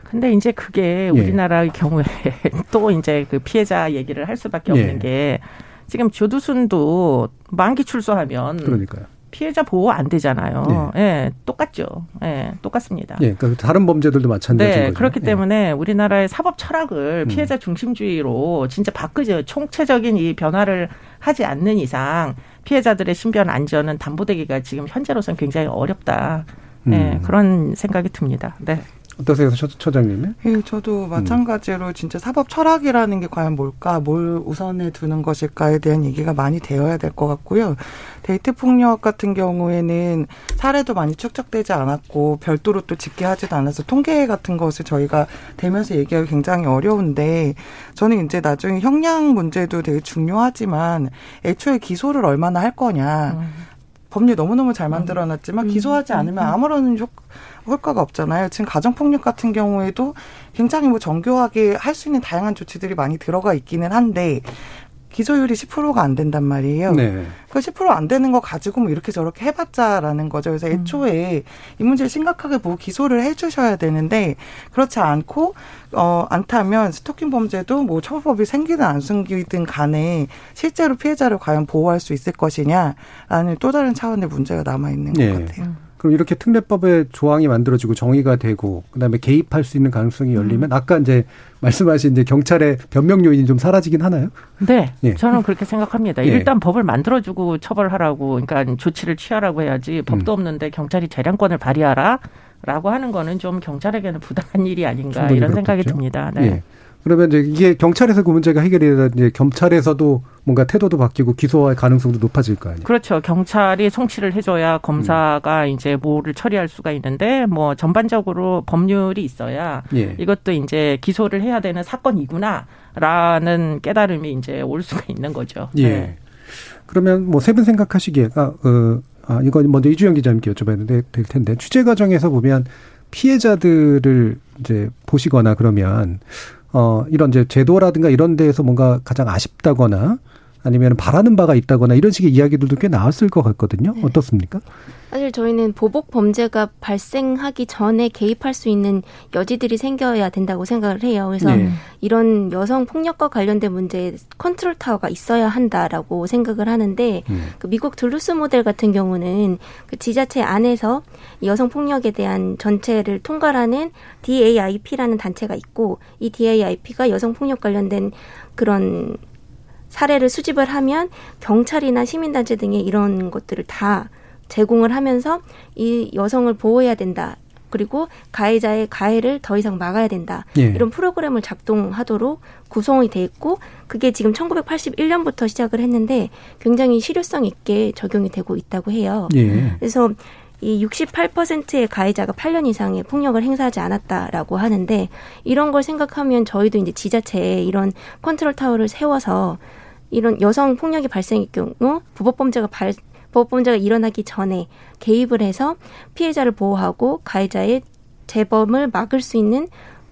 근데 이제 그게 예. 우리나라의 경우에 또 이제 그 피해자 얘기를 할 수밖에 없는 예. 게 지금 조두순도 만기 출소하면 그러니까요. 피해자 보호 안 되잖아요. 예, 똑같죠. 예, 똑같습니다. 예, 그러니까 다른 범죄들도 마찬가지인 네, 거죠. 그렇기 예. 때문에 우리나라의 사법 철학을 음. 피해자 중심주의로 진짜 바꾸죠. 총체적인 이 변화를 하지 않는 이상 피해자들의 신변 안전은 담보되기가 지금 현재로서는 굉장히 어렵다. 네, 음. 그런 생각이 듭니다. 네. 어떠세요, 처, 처장님은? 예, 저도 마찬가지로 진짜 사법 철학이라는 게 과연 뭘까, 뭘 우선에 두는 것일까에 대한 얘기가 많이 되어야 될 것 같고요. 데이트 폭력 같은 경우에는 사례도 많이 축적되지 않았고 별도로 또 집계하지도 않아서 통계 같은 것을 저희가 대면서 얘기하기 굉장히 어려운데 저는 이제 나중에 형량 문제도 되게 중요하지만 애초에 기소를 얼마나 할 거냐. 법률 너무너무 잘 만들어놨지만 기소하지 않으면 아무런 효, 효과가 없잖아요. 지금 가정폭력 같은 경우에도 굉장히 뭐 정교하게 할 수 있는 다양한 조치들이 많이 들어가 있기는 한데 기소율이 10%가 안 된단 말이에요. 네. 그 10%안 되는 거 가지고 뭐 이렇게 저렇게 해봤자라는 거죠. 그래서 애초에 이 문제를 심각하게 보고 기소를 해주셔야 되는데 그렇지 않고 어 않다면 스토킹 범죄도 뭐 처벌법이 생기든 안 생기든 간에 실제로 피해자를 과연 보호할 수 있을 것이냐라는 또 다른 차원의 문제가 남아 있는 것 예. 같아요. 그럼 이렇게 특례법에 조항이 만들어지고 정의가 되고 그다음에 개입할 수 있는 가능성이 열리면 아까 이제 말씀하신 이제 경찰의 변명 요인이 좀 사라지긴 하나요? 네, 예. 저는 그렇게 생각합니다. 예. 일단 법을 만들어주고 처벌하라고, 그러니까 조치를 취하라고 해야지 법도 음. 없는데 경찰이 재량권을 발휘하라. 라고 하는 거는 좀 경찰에게는 부당한 일이 아닌가 이런 생각이 그렇겠죠. 듭니다. 네. 예. 그러면 이제 이게 경찰에서 그 문제가 해결이 되다 이제 경찰에서도 뭔가 태도도 바뀌고 기소할 가능성도 높아질 거 아니에요. 그렇죠. 경찰이 송치를 해줘야 검사가 음. 이제 뭐를 처리할 수가 있는데 뭐 전반적으로 법률이 있어야 예. 이것도 이제 기소를 해야 되는 사건이구나라는 깨달음이 이제 올 수가 있는 거죠. 예. 네. 그러면 뭐 세 분 생각하시기에 아, 어, 아 이건 먼저 이주영 기자님께 여쭤봐야 될 텐데 취재 과정에서 보면 피해자들을 이제 보시거나 그러면 어 이런 이제 제도라든가 이런 데에서 뭔가 가장 아쉽다거나 아니면 바라는 바가 있다거나 이런 식의 이야기들도 꽤 나왔을 것 같거든요. 어떻습니까? 사실 저희는 보복 범죄가 발생하기 전에 개입할 수 있는 여지들이 생겨야 된다고 생각을 해요. 그래서 네. 이런 여성 폭력과 관련된 문제에 컨트롤 타워가 있어야 한다라고 생각을 하는데 그 미국 둘루스 모델 같은 경우는 그 지자체 안에서 이 여성 폭력에 대한 전체를 통괄하는 DAIP라는 단체가 있고 이 DAIP가 여성 폭력 관련된 그런 사례를 수집을 하면 경찰이나 시민단체 등의 이런 것들을 다 제공을 하면서 이 여성을 보호해야 된다. 그리고 가해자의 가해를 더 이상 막아야 된다. 예. 이런 프로그램을 작동하도록 구성이 돼 있고 그게 지금 1981년부터 시작을 했는데 굉장히 실효성 있게 적용이 되고 있다고 해요. 예. 그래서 이 68%의 가해자가 8년 이상의 폭력을 행사하지 않았다라고 하는데 이런 걸 생각하면 저희도 이제 지자체에 이런 컨트롤 타워를 세워서 이런 여성 폭력이 발생할 경우 부법 범죄가 발 부법 범죄가 일어나기 전에 개입을 해서 피해자를 보호하고 가해자의 재범을 막을 수 있는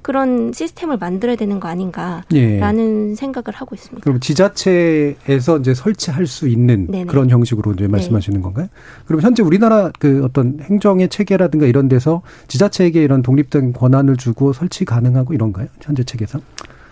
그런 시스템을 만들어야 되는 거 아닌가라는 예. 생각을 하고 있습니다. 그럼 지자체에서 이제 설치할 수 있는 네네. 그런 형식으로 이제 말씀하시는 건가요? 그럼 현재 우리나라 그 어떤 행정의 체계라든가 이런 데서 지자체에게 이런 독립적인 권한을 주고 설치 가능하고 이런가요? 현재 체계상?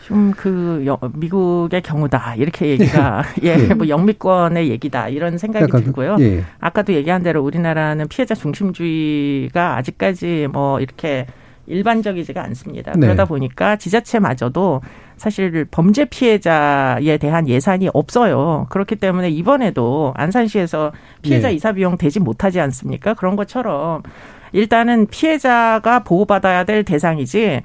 좀그 미국의 경우다 이렇게 얘기가 예, 예. 뭐 영미권의 얘기다 이런 생각이 약간 그- 들고요. 예. 아까도 얘기한 대로 우리나라는 피해자 중심주의가 아직까지 뭐 이렇게 일반적이지가 않습니다. 네. 그러다 보니까 지자체마저도 사실 범죄 피해자에 대한 예산이 없어요. 그렇기 때문에 이번에도 안산시에서 피해자 예. 이사 비용 대지 못하지 않습니까? 그런 것처럼 일단은 피해자가 보호받아야 될 대상이지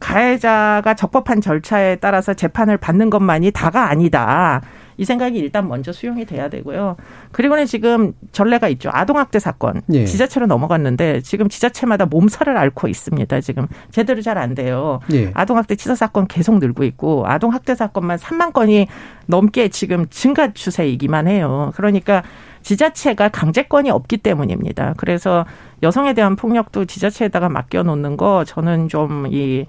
가해자가 적법한 절차에 따라서 재판을 받는 것만이 다가 아니다. 이 생각이 일단 먼저 수용이 돼야 되고요. 그리고는 지금 전례가 있죠. 아동학대 사건. 예. 지자체로 넘어갔는데 지금 지자체마다 몸살을 앓고 있습니다. 지금 제대로 잘 안 돼요. 예. 아동학대 치사 사건 계속 늘고 있고 아동학대 사건만 3만 건이 넘게 지금 증가 추세이기만 해요. 그러니까 지자체가 강제권이 없기 때문입니다. 그래서 여성에 대한 폭력도 지자체에다가 맡겨놓는 거 저는 좀 이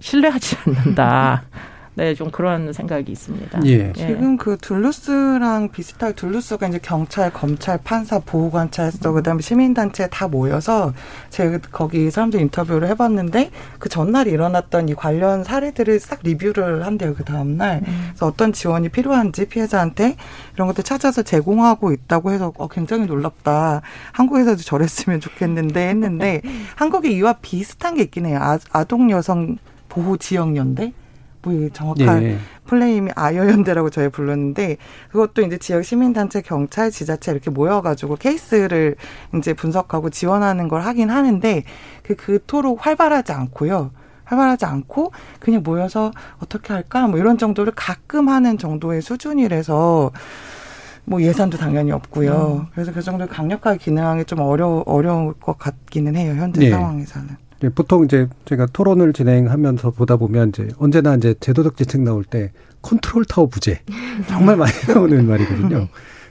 신뢰하지 않는다. 네, 좀 그런 생각이 있습니다. 예. 지금 그 둘루스랑 비슷하게 둘루스가 이제 경찰, 검찰, 판사, 보호관찰서, 음. 그다음에 시민단체 다 모여서 제가 거기 사람들 인터뷰를 해봤는데 그 전날 일어났던 이 관련 사례들을 싹 리뷰를 한대요. 그 다음날. 음. 그래서 어떤 지원이 필요한지 피해자한테 이런 것들 찾아서 제공하고 있다고 해서 어, 굉장히 놀랍다. 한국에서도 저랬으면 좋겠는데 했는데 한국에 이와 비슷한 게 있긴 해요. 아, 아동 여성 보호 지역 연대. 뭐 정확한 예. 플레임이 아여연대라고 저희 불렀는데 그것도 이제 지역 시민단체, 경찰, 지자체 이렇게 모여가지고 케이스를 이제 분석하고 지원하는 걸 하긴 하는데 그 그토록 활발하지 않고요. 활발하지 않고 그냥 모여서 어떻게 할까 뭐 이런 정도를 가끔 하는 정도의 수준이라서 뭐 예산도 당연히 없고요. 음. 그래서 그 정도 강력하게 기능하기 좀 어려 어려울 것 같기는 해요 현재 네. 상황에서는. 네, 보통 이제 제가 토론을 진행하면서 보다 보면 이제 언제나 이제 제도적 지적 나올 때 컨트롤 타워 부재 정말 많이 나오는 말이거든요.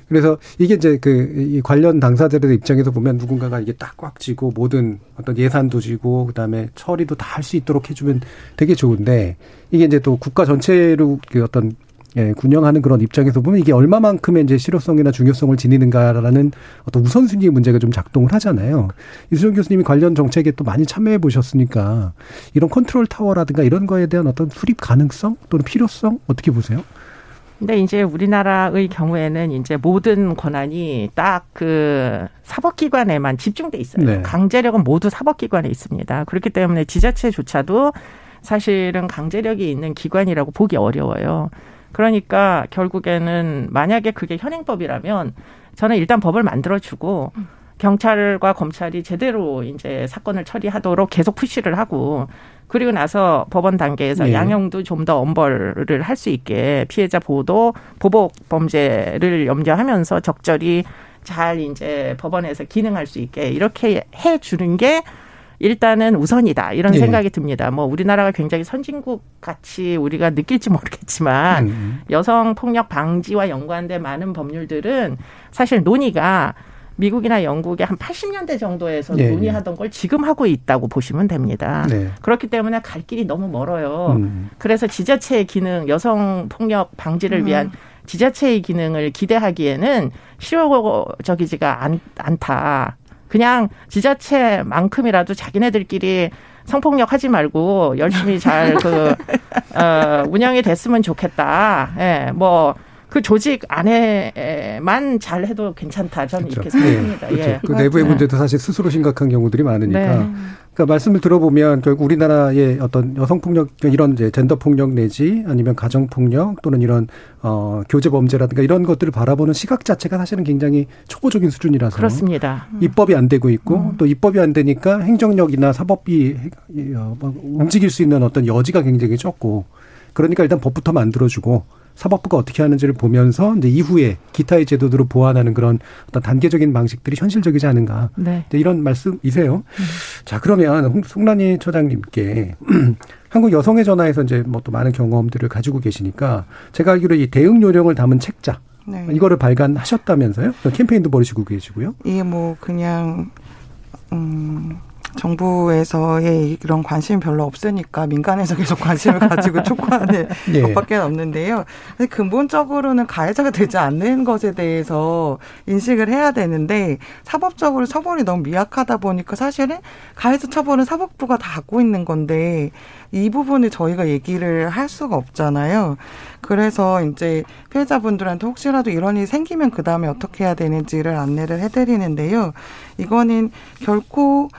그래서 이게 이제 그이 관련 당사자들의 입장에서 보면 누군가가 이게 딱 꽉 쥐고 모든 어떤 예산도 쥐고 그다음에 처리도 다 할 수 있도록 해주면 되게 좋은데 이게 이제 또 국가 전체로 그 어떤 예, 군영하는 그런 입장에서 보면 이게 얼마만큼의 이제 실효성이나 중요성을 지니는가라는 어떤 우선순위의 문제가 좀 작동을 하잖아요. 이수정 교수님이 관련 정책에 또 많이 참여해 보셨으니까 이런 컨트롤 타워라든가 이런 거에 대한 어떤 수립 가능성 또는 필요성 어떻게 보세요? 근데 이제 우리나라의 경우에는 이제 모든 권한이 딱 그 사법기관에만 집중돼 있어요. 네. 강제력은 모두 사법기관에 있습니다. 그렇기 때문에 지자체조차도 사실은 강제력이 있는 기관이라고 보기 어려워요. 그러니까 결국에는 만약에 그게 현행법이라면 저는 일단 법을 만들어주고 경찰과 검찰이 제대로 이제 사건을 처리하도록 계속 푸시를 하고 그리고 나서 법원 단계에서 네. 양형도 좀 더 엄벌을 할 수 있게 피해자 보도 보복 범죄를 염려하면서 적절히 잘 이제 법원에서 기능할 수 있게 이렇게 해 주는 게 일단은 우선이다 이런 예. 생각이 듭니다. 뭐 우리나라가 굉장히 선진국 같이 우리가 느낄지 모르겠지만 음. 여성 폭력 방지와 연관된 많은 법률들은 사실 논의가 미국이나 영국의 한 80년대 정도에서 예. 논의하던 걸 지금 하고 있다고 보시면 됩니다. 네. 그렇기 때문에 갈 길이 너무 멀어요. 음. 그래서 지자체의 기능, 여성 폭력 방지를 음. 위한 지자체의 기능을 기대하기에는 실효적이지가 않, 않다. 그냥 지자체만큼이라도 자기네들끼리 성폭력 하지 말고 열심히 잘 그, 어, 운영이 됐으면 좋겠다. 예, 뭐, 그 조직 안에만 잘 해도 괜찮다. 저는 그렇죠. 이렇게 생각합니다. 네. 그렇죠. 예. 그 내부의 문제도 사실 스스로 심각한 경우들이 많으니까. 네. 그러니까 말씀을 들어보면 결국 우리나라의 어떤 여성 폭력 이런 이제 젠더 폭력 내지 아니면 가정 폭력 또는 이런 어 교제 범죄라든가 이런 것들을 바라보는 시각 자체가 사실은 굉장히 초보적인 수준이라서 그렇습니다. 입법이 안 되고 있고 음. 또 입법이 안 되니까 행정력이나 사법이 어, 뭐 움직일 수 있는 어떤 여지가 굉장히 적고 그러니까 일단 법부터 만들어주고 사법부가 어떻게 하는지를 보면서 이제 이후에 기타의 제도들을 보완하는 그런 어떤 단계적인 방식들이 현실적이지 않은가. 네. 이런 말씀이세요. 음. 자, 그러면 송란희 처장님께 한국 여성의 전화에서 이제 뭐 또 많은 경험들을 가지고 계시니까 제가 알기로 이 대응 요령을 담은 책자 네. 이거를 발간하셨다면서요? 캠페인도 벌이시고 계시고요. 이게 뭐 그냥 음 정부에서의 이런 관심이 별로 없으니까 민간에서 계속 관심을 가지고 촉구하는 예. 것밖에 없는데요. 근본적으로는 가해자가 되지 않는 것에 대해서 인식을 해야 되는데 사법적으로 처벌이 너무 미약하다 보니까 사실은 가해자 처벌은 사법부가 다 갖고 있는 건데 이 부분을 저희가 얘기를 할 수가 없잖아요. 그래서 이제 피해자분들한테 혹시라도 이런 일이 생기면 그 다음에 어떻게 해야 되는지를 안내를 해드리는데요. 이거는 결코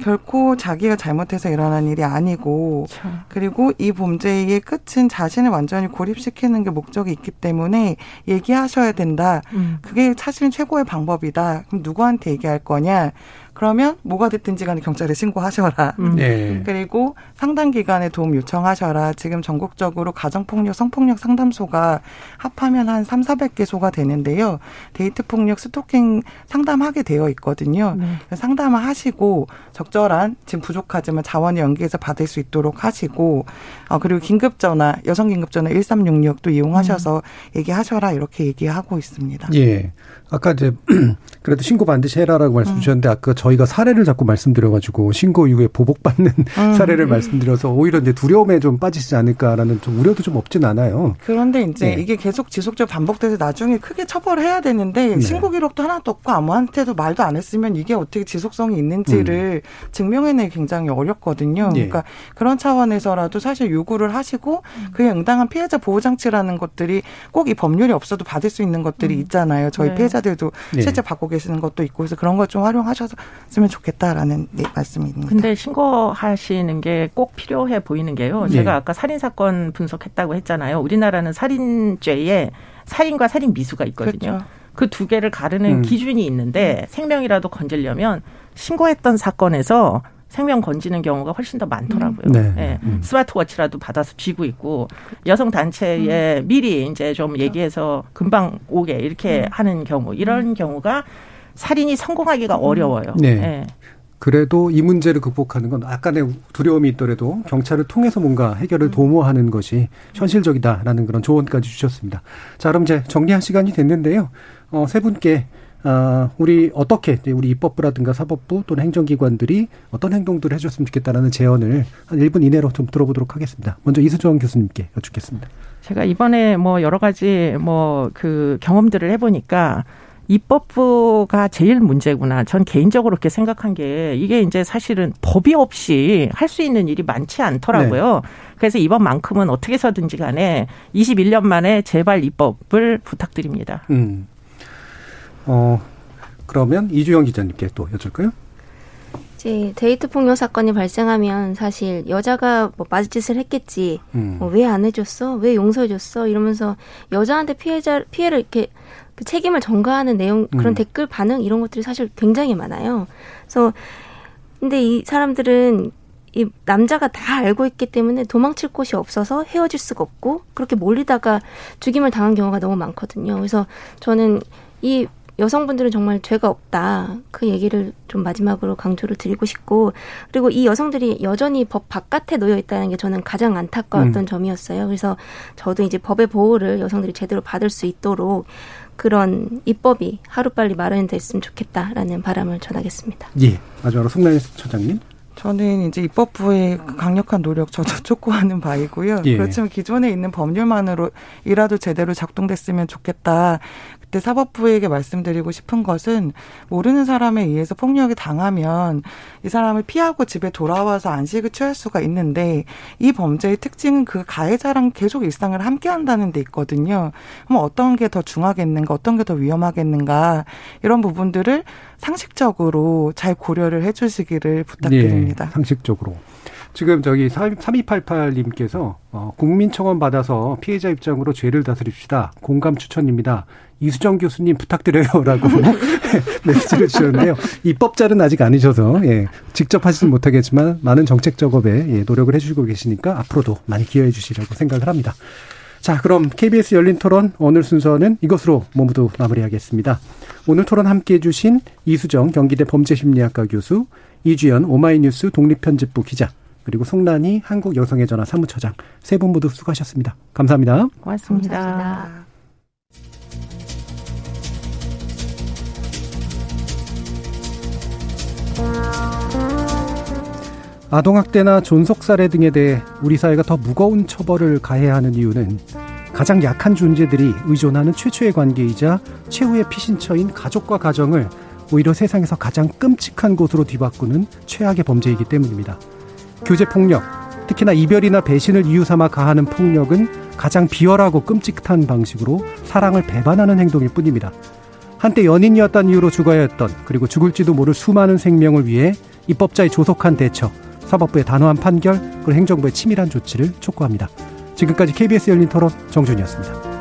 결코 자기가 잘못해서 일어난 일이 아니고 그렇죠. 그리고 이 범죄의 끝은 자신을 완전히 고립시키는 게 목적이 있기 때문에 얘기하셔야 된다. 음. 그게 사실은 최고의 방법이다. 그럼 누구한테 얘기할 거냐? 그러면 뭐가 됐든지 간에 경찰에 신고하셔라. 음. 네. 그리고 상담 기관에 도움 요청하셔라. 지금 전국적으로 가정폭력, 성폭력 상담소가 합하면 한 3, 400개소가 되는데요. 데이트 폭력, 스토킹 상담하게 되어 있거든요. 네. 상담을 하시고 적절한 지금 부족하지만 자원을 연계해서 받을 수 있도록 하시고 어, 그리고 긴급 전화, 여성 긴급 전화 1366도 이용하셔서 음. 얘기하셔라 이렇게 얘기하고 있습니다. 예. 아까 이제 그래도 신고 반드시 해라라고 말씀 음. 주셨는데 아까 저희가 사례를 자꾸 말씀드려가지고 신고 이후에 보복받는 음. 사례를 말씀드려서 오히려 이제 두려움에 좀 빠지지 않을까라는 좀 우려도 좀 없진 않아요. 그런데 이제 네. 이게 계속 지속적으로 반복돼서 나중에 크게 처벌을 해야 되는데 네. 신고 기록도 하나도 없고 아무한테도 말도 안 했으면 이게 어떻게 지속성이 있는지를 음. 증명해내기 굉장히 어렵거든요. 네. 그러니까 그런 차원에서라도 사실 요구를 하시고 그에 응당한 피해자 보호 장치라는 것들이 꼭 이 법률이 없어도 받을 수 있는 것들이 음. 있잖아요. 저희 네. 피해자들도 네. 실제 받고 계시는 것도 있고 그래서 그런 것좀 활용하셨으면 좋겠다라는 네, 말씀입니다. 근데 신고하시는 게 꼭 필요해 보이는 게요. 네. 제가 아까 살인 사건 분석했다고 했잖아요. 우리나라는 살인죄에 살인과 살인 미수가 있거든요. 그두 그렇죠. 개를 가르는 음. 기준이 있는데 음. 생명이라도 건지려면 신고했던 사건에서 생명 건지는 경우가 훨씬 더 많더라고요. 네. 네. 음. 스마트워치라도 받아서 쥐고 있고 여성 단체에 음. 미리 이제 좀 그렇죠. 얘기해서 금방 오게 이렇게 음. 하는 경우 이런 음. 경우가 살인이 성공하기가 음. 어려워요. 네. 네. 그래도 이 문제를 극복하는 건 약간의 두려움이 있더라도 경찰을 통해서 뭔가 해결을 음. 도모하는 것이 현실적이다라는 그런 조언까지 주셨습니다. 자, 그럼 이제 정리할 시간이 됐는데요. 어, 세 분께 어, 우리 어떻게 우리 입법부라든가 사법부 또는 행정기관들이 어떤 행동들을 해줬으면 좋겠다라는 제언을 한 1분 이내로 좀 들어보도록 하겠습니다. 먼저 이수정 교수님께 여쭙겠습니다. 제가 이번에 뭐 여러 가지 뭐 그 경험들을 해보니까 입법부가 제일 문제구나. 전 개인적으로 그렇게 생각한 게 이게 이제 사실은 법이 없이 할 수 있는 일이 많지 않더라고요. 네. 그래서 이번만큼은 어떻게 해서든지 간에 21년 만에 제발 입법을 부탁드립니다. 음. 어, 그러면 이주영 기자님께 또 여쭐까요? 이제 데이트 폭력 사건이 발생하면 사실 여자가 뭐 맞짓을 했겠지. 음. 뭐 왜안 해줬어? 왜 용서해줬어? 이러면서 여자한테 피해자 피해를 이렇게 그 책임을 전가하는 내용 그런 음. 댓글 반응 이런 것들이 사실 굉장히 많아요. 그래서 근데 이 사람들은 이 남자가 다 알고 있기 때문에 도망칠 곳이 없어서 헤어질 수가 없고 그렇게 몰리다가 죽임을 당한 경우가 너무 많거든요. 그래서 저는 이 여성분들은 정말 죄가 없다. 그 얘기를 좀 마지막으로 강조를 드리고 싶고 그리고 이 여성들이 여전히 법 바깥에 놓여 있다는 게 저는 가장 안타까웠던 음. 점이었어요. 그래서 저도 이제 법의 보호를 여성들이 제대로 받을 수 있도록 그런 입법이 하루빨리 마련됐으면 좋겠다라는 바람을 전하겠습니다. 예. 마지막으로 송나인 처장님. 저는 이제 입법부의 강력한 노력 저도 촉구하는 바이고요. 예. 그렇지만 기존에 있는 법률만으로이라도 제대로 작동됐으면 좋겠다. 그때 사법부에게 말씀드리고 싶은 것은 모르는 사람에 의해서 폭력이 당하면 이 사람을 피하고 집에 돌아와서 안식을 취할 수가 있는데 이 범죄의 특징은 그 가해자랑 계속 일상을 함께 한다는 데 있거든요. 그럼 어떤 게 더 중하겠는가, 어떤 게 더 위험하겠는가 이런 부분들을 상식적으로 잘 고려를 해 주시기를 부탁드립니다. 네, 상식적으로. 지금 저기 3288님께서 어, 국민청원 받아서 피해자 입장으로 죄를 다스립시다. 공감 추천입니다. 이수정 교수님 부탁드려요라고 메시지를 주셨는데요. 입법자는 아직 아니셔서 예, 직접 하지는 못하겠지만 많은 정책 작업에 예, 노력을 해주시고 계시니까 앞으로도 많이 기여해 주시려고 생각을 합니다. 자, 그럼 KBS 열린 토론 오늘 순서는 이것으로 모두 마무리하겠습니다. 오늘 토론 함께 해주신 이수정 경기대 범죄심리학과 교수, 이주연 오마이뉴스 독립편집부 기자, 그리고 송란이 한국 여성의 전화 사무처장 세 분 모두 수고하셨습니다. 감사합니다. 고맙습니다. 고맙습니다. 아동학대나 존속살해 등에 대해 우리 사회가 더 무거운 처벌을 가해야 하는 이유는 가장 약한 존재들이 의존하는 최초의 관계이자 최후의 피신처인 가족과 가정을 오히려 세상에서 가장 끔찍한 곳으로 뒤바꾸는 최악의 범죄이기 때문입니다. 교제 폭력, 특히나 이별이나 배신을 이유 삼아 가하는 폭력은 가장 비열하고 끔찍한 방식으로 사랑을 배반하는 행동일 뿐입니다. 한때 연인이었다는 이유로 죽어야 했던 그리고 죽을지도 모를 수많은 생명을 위해 입법자의 조속한 대처, 사법부의 단호한 판결, 그리고 행정부의 치밀한 조치를 촉구합니다. 지금까지 KBS 열린 토론 정준이었습니다.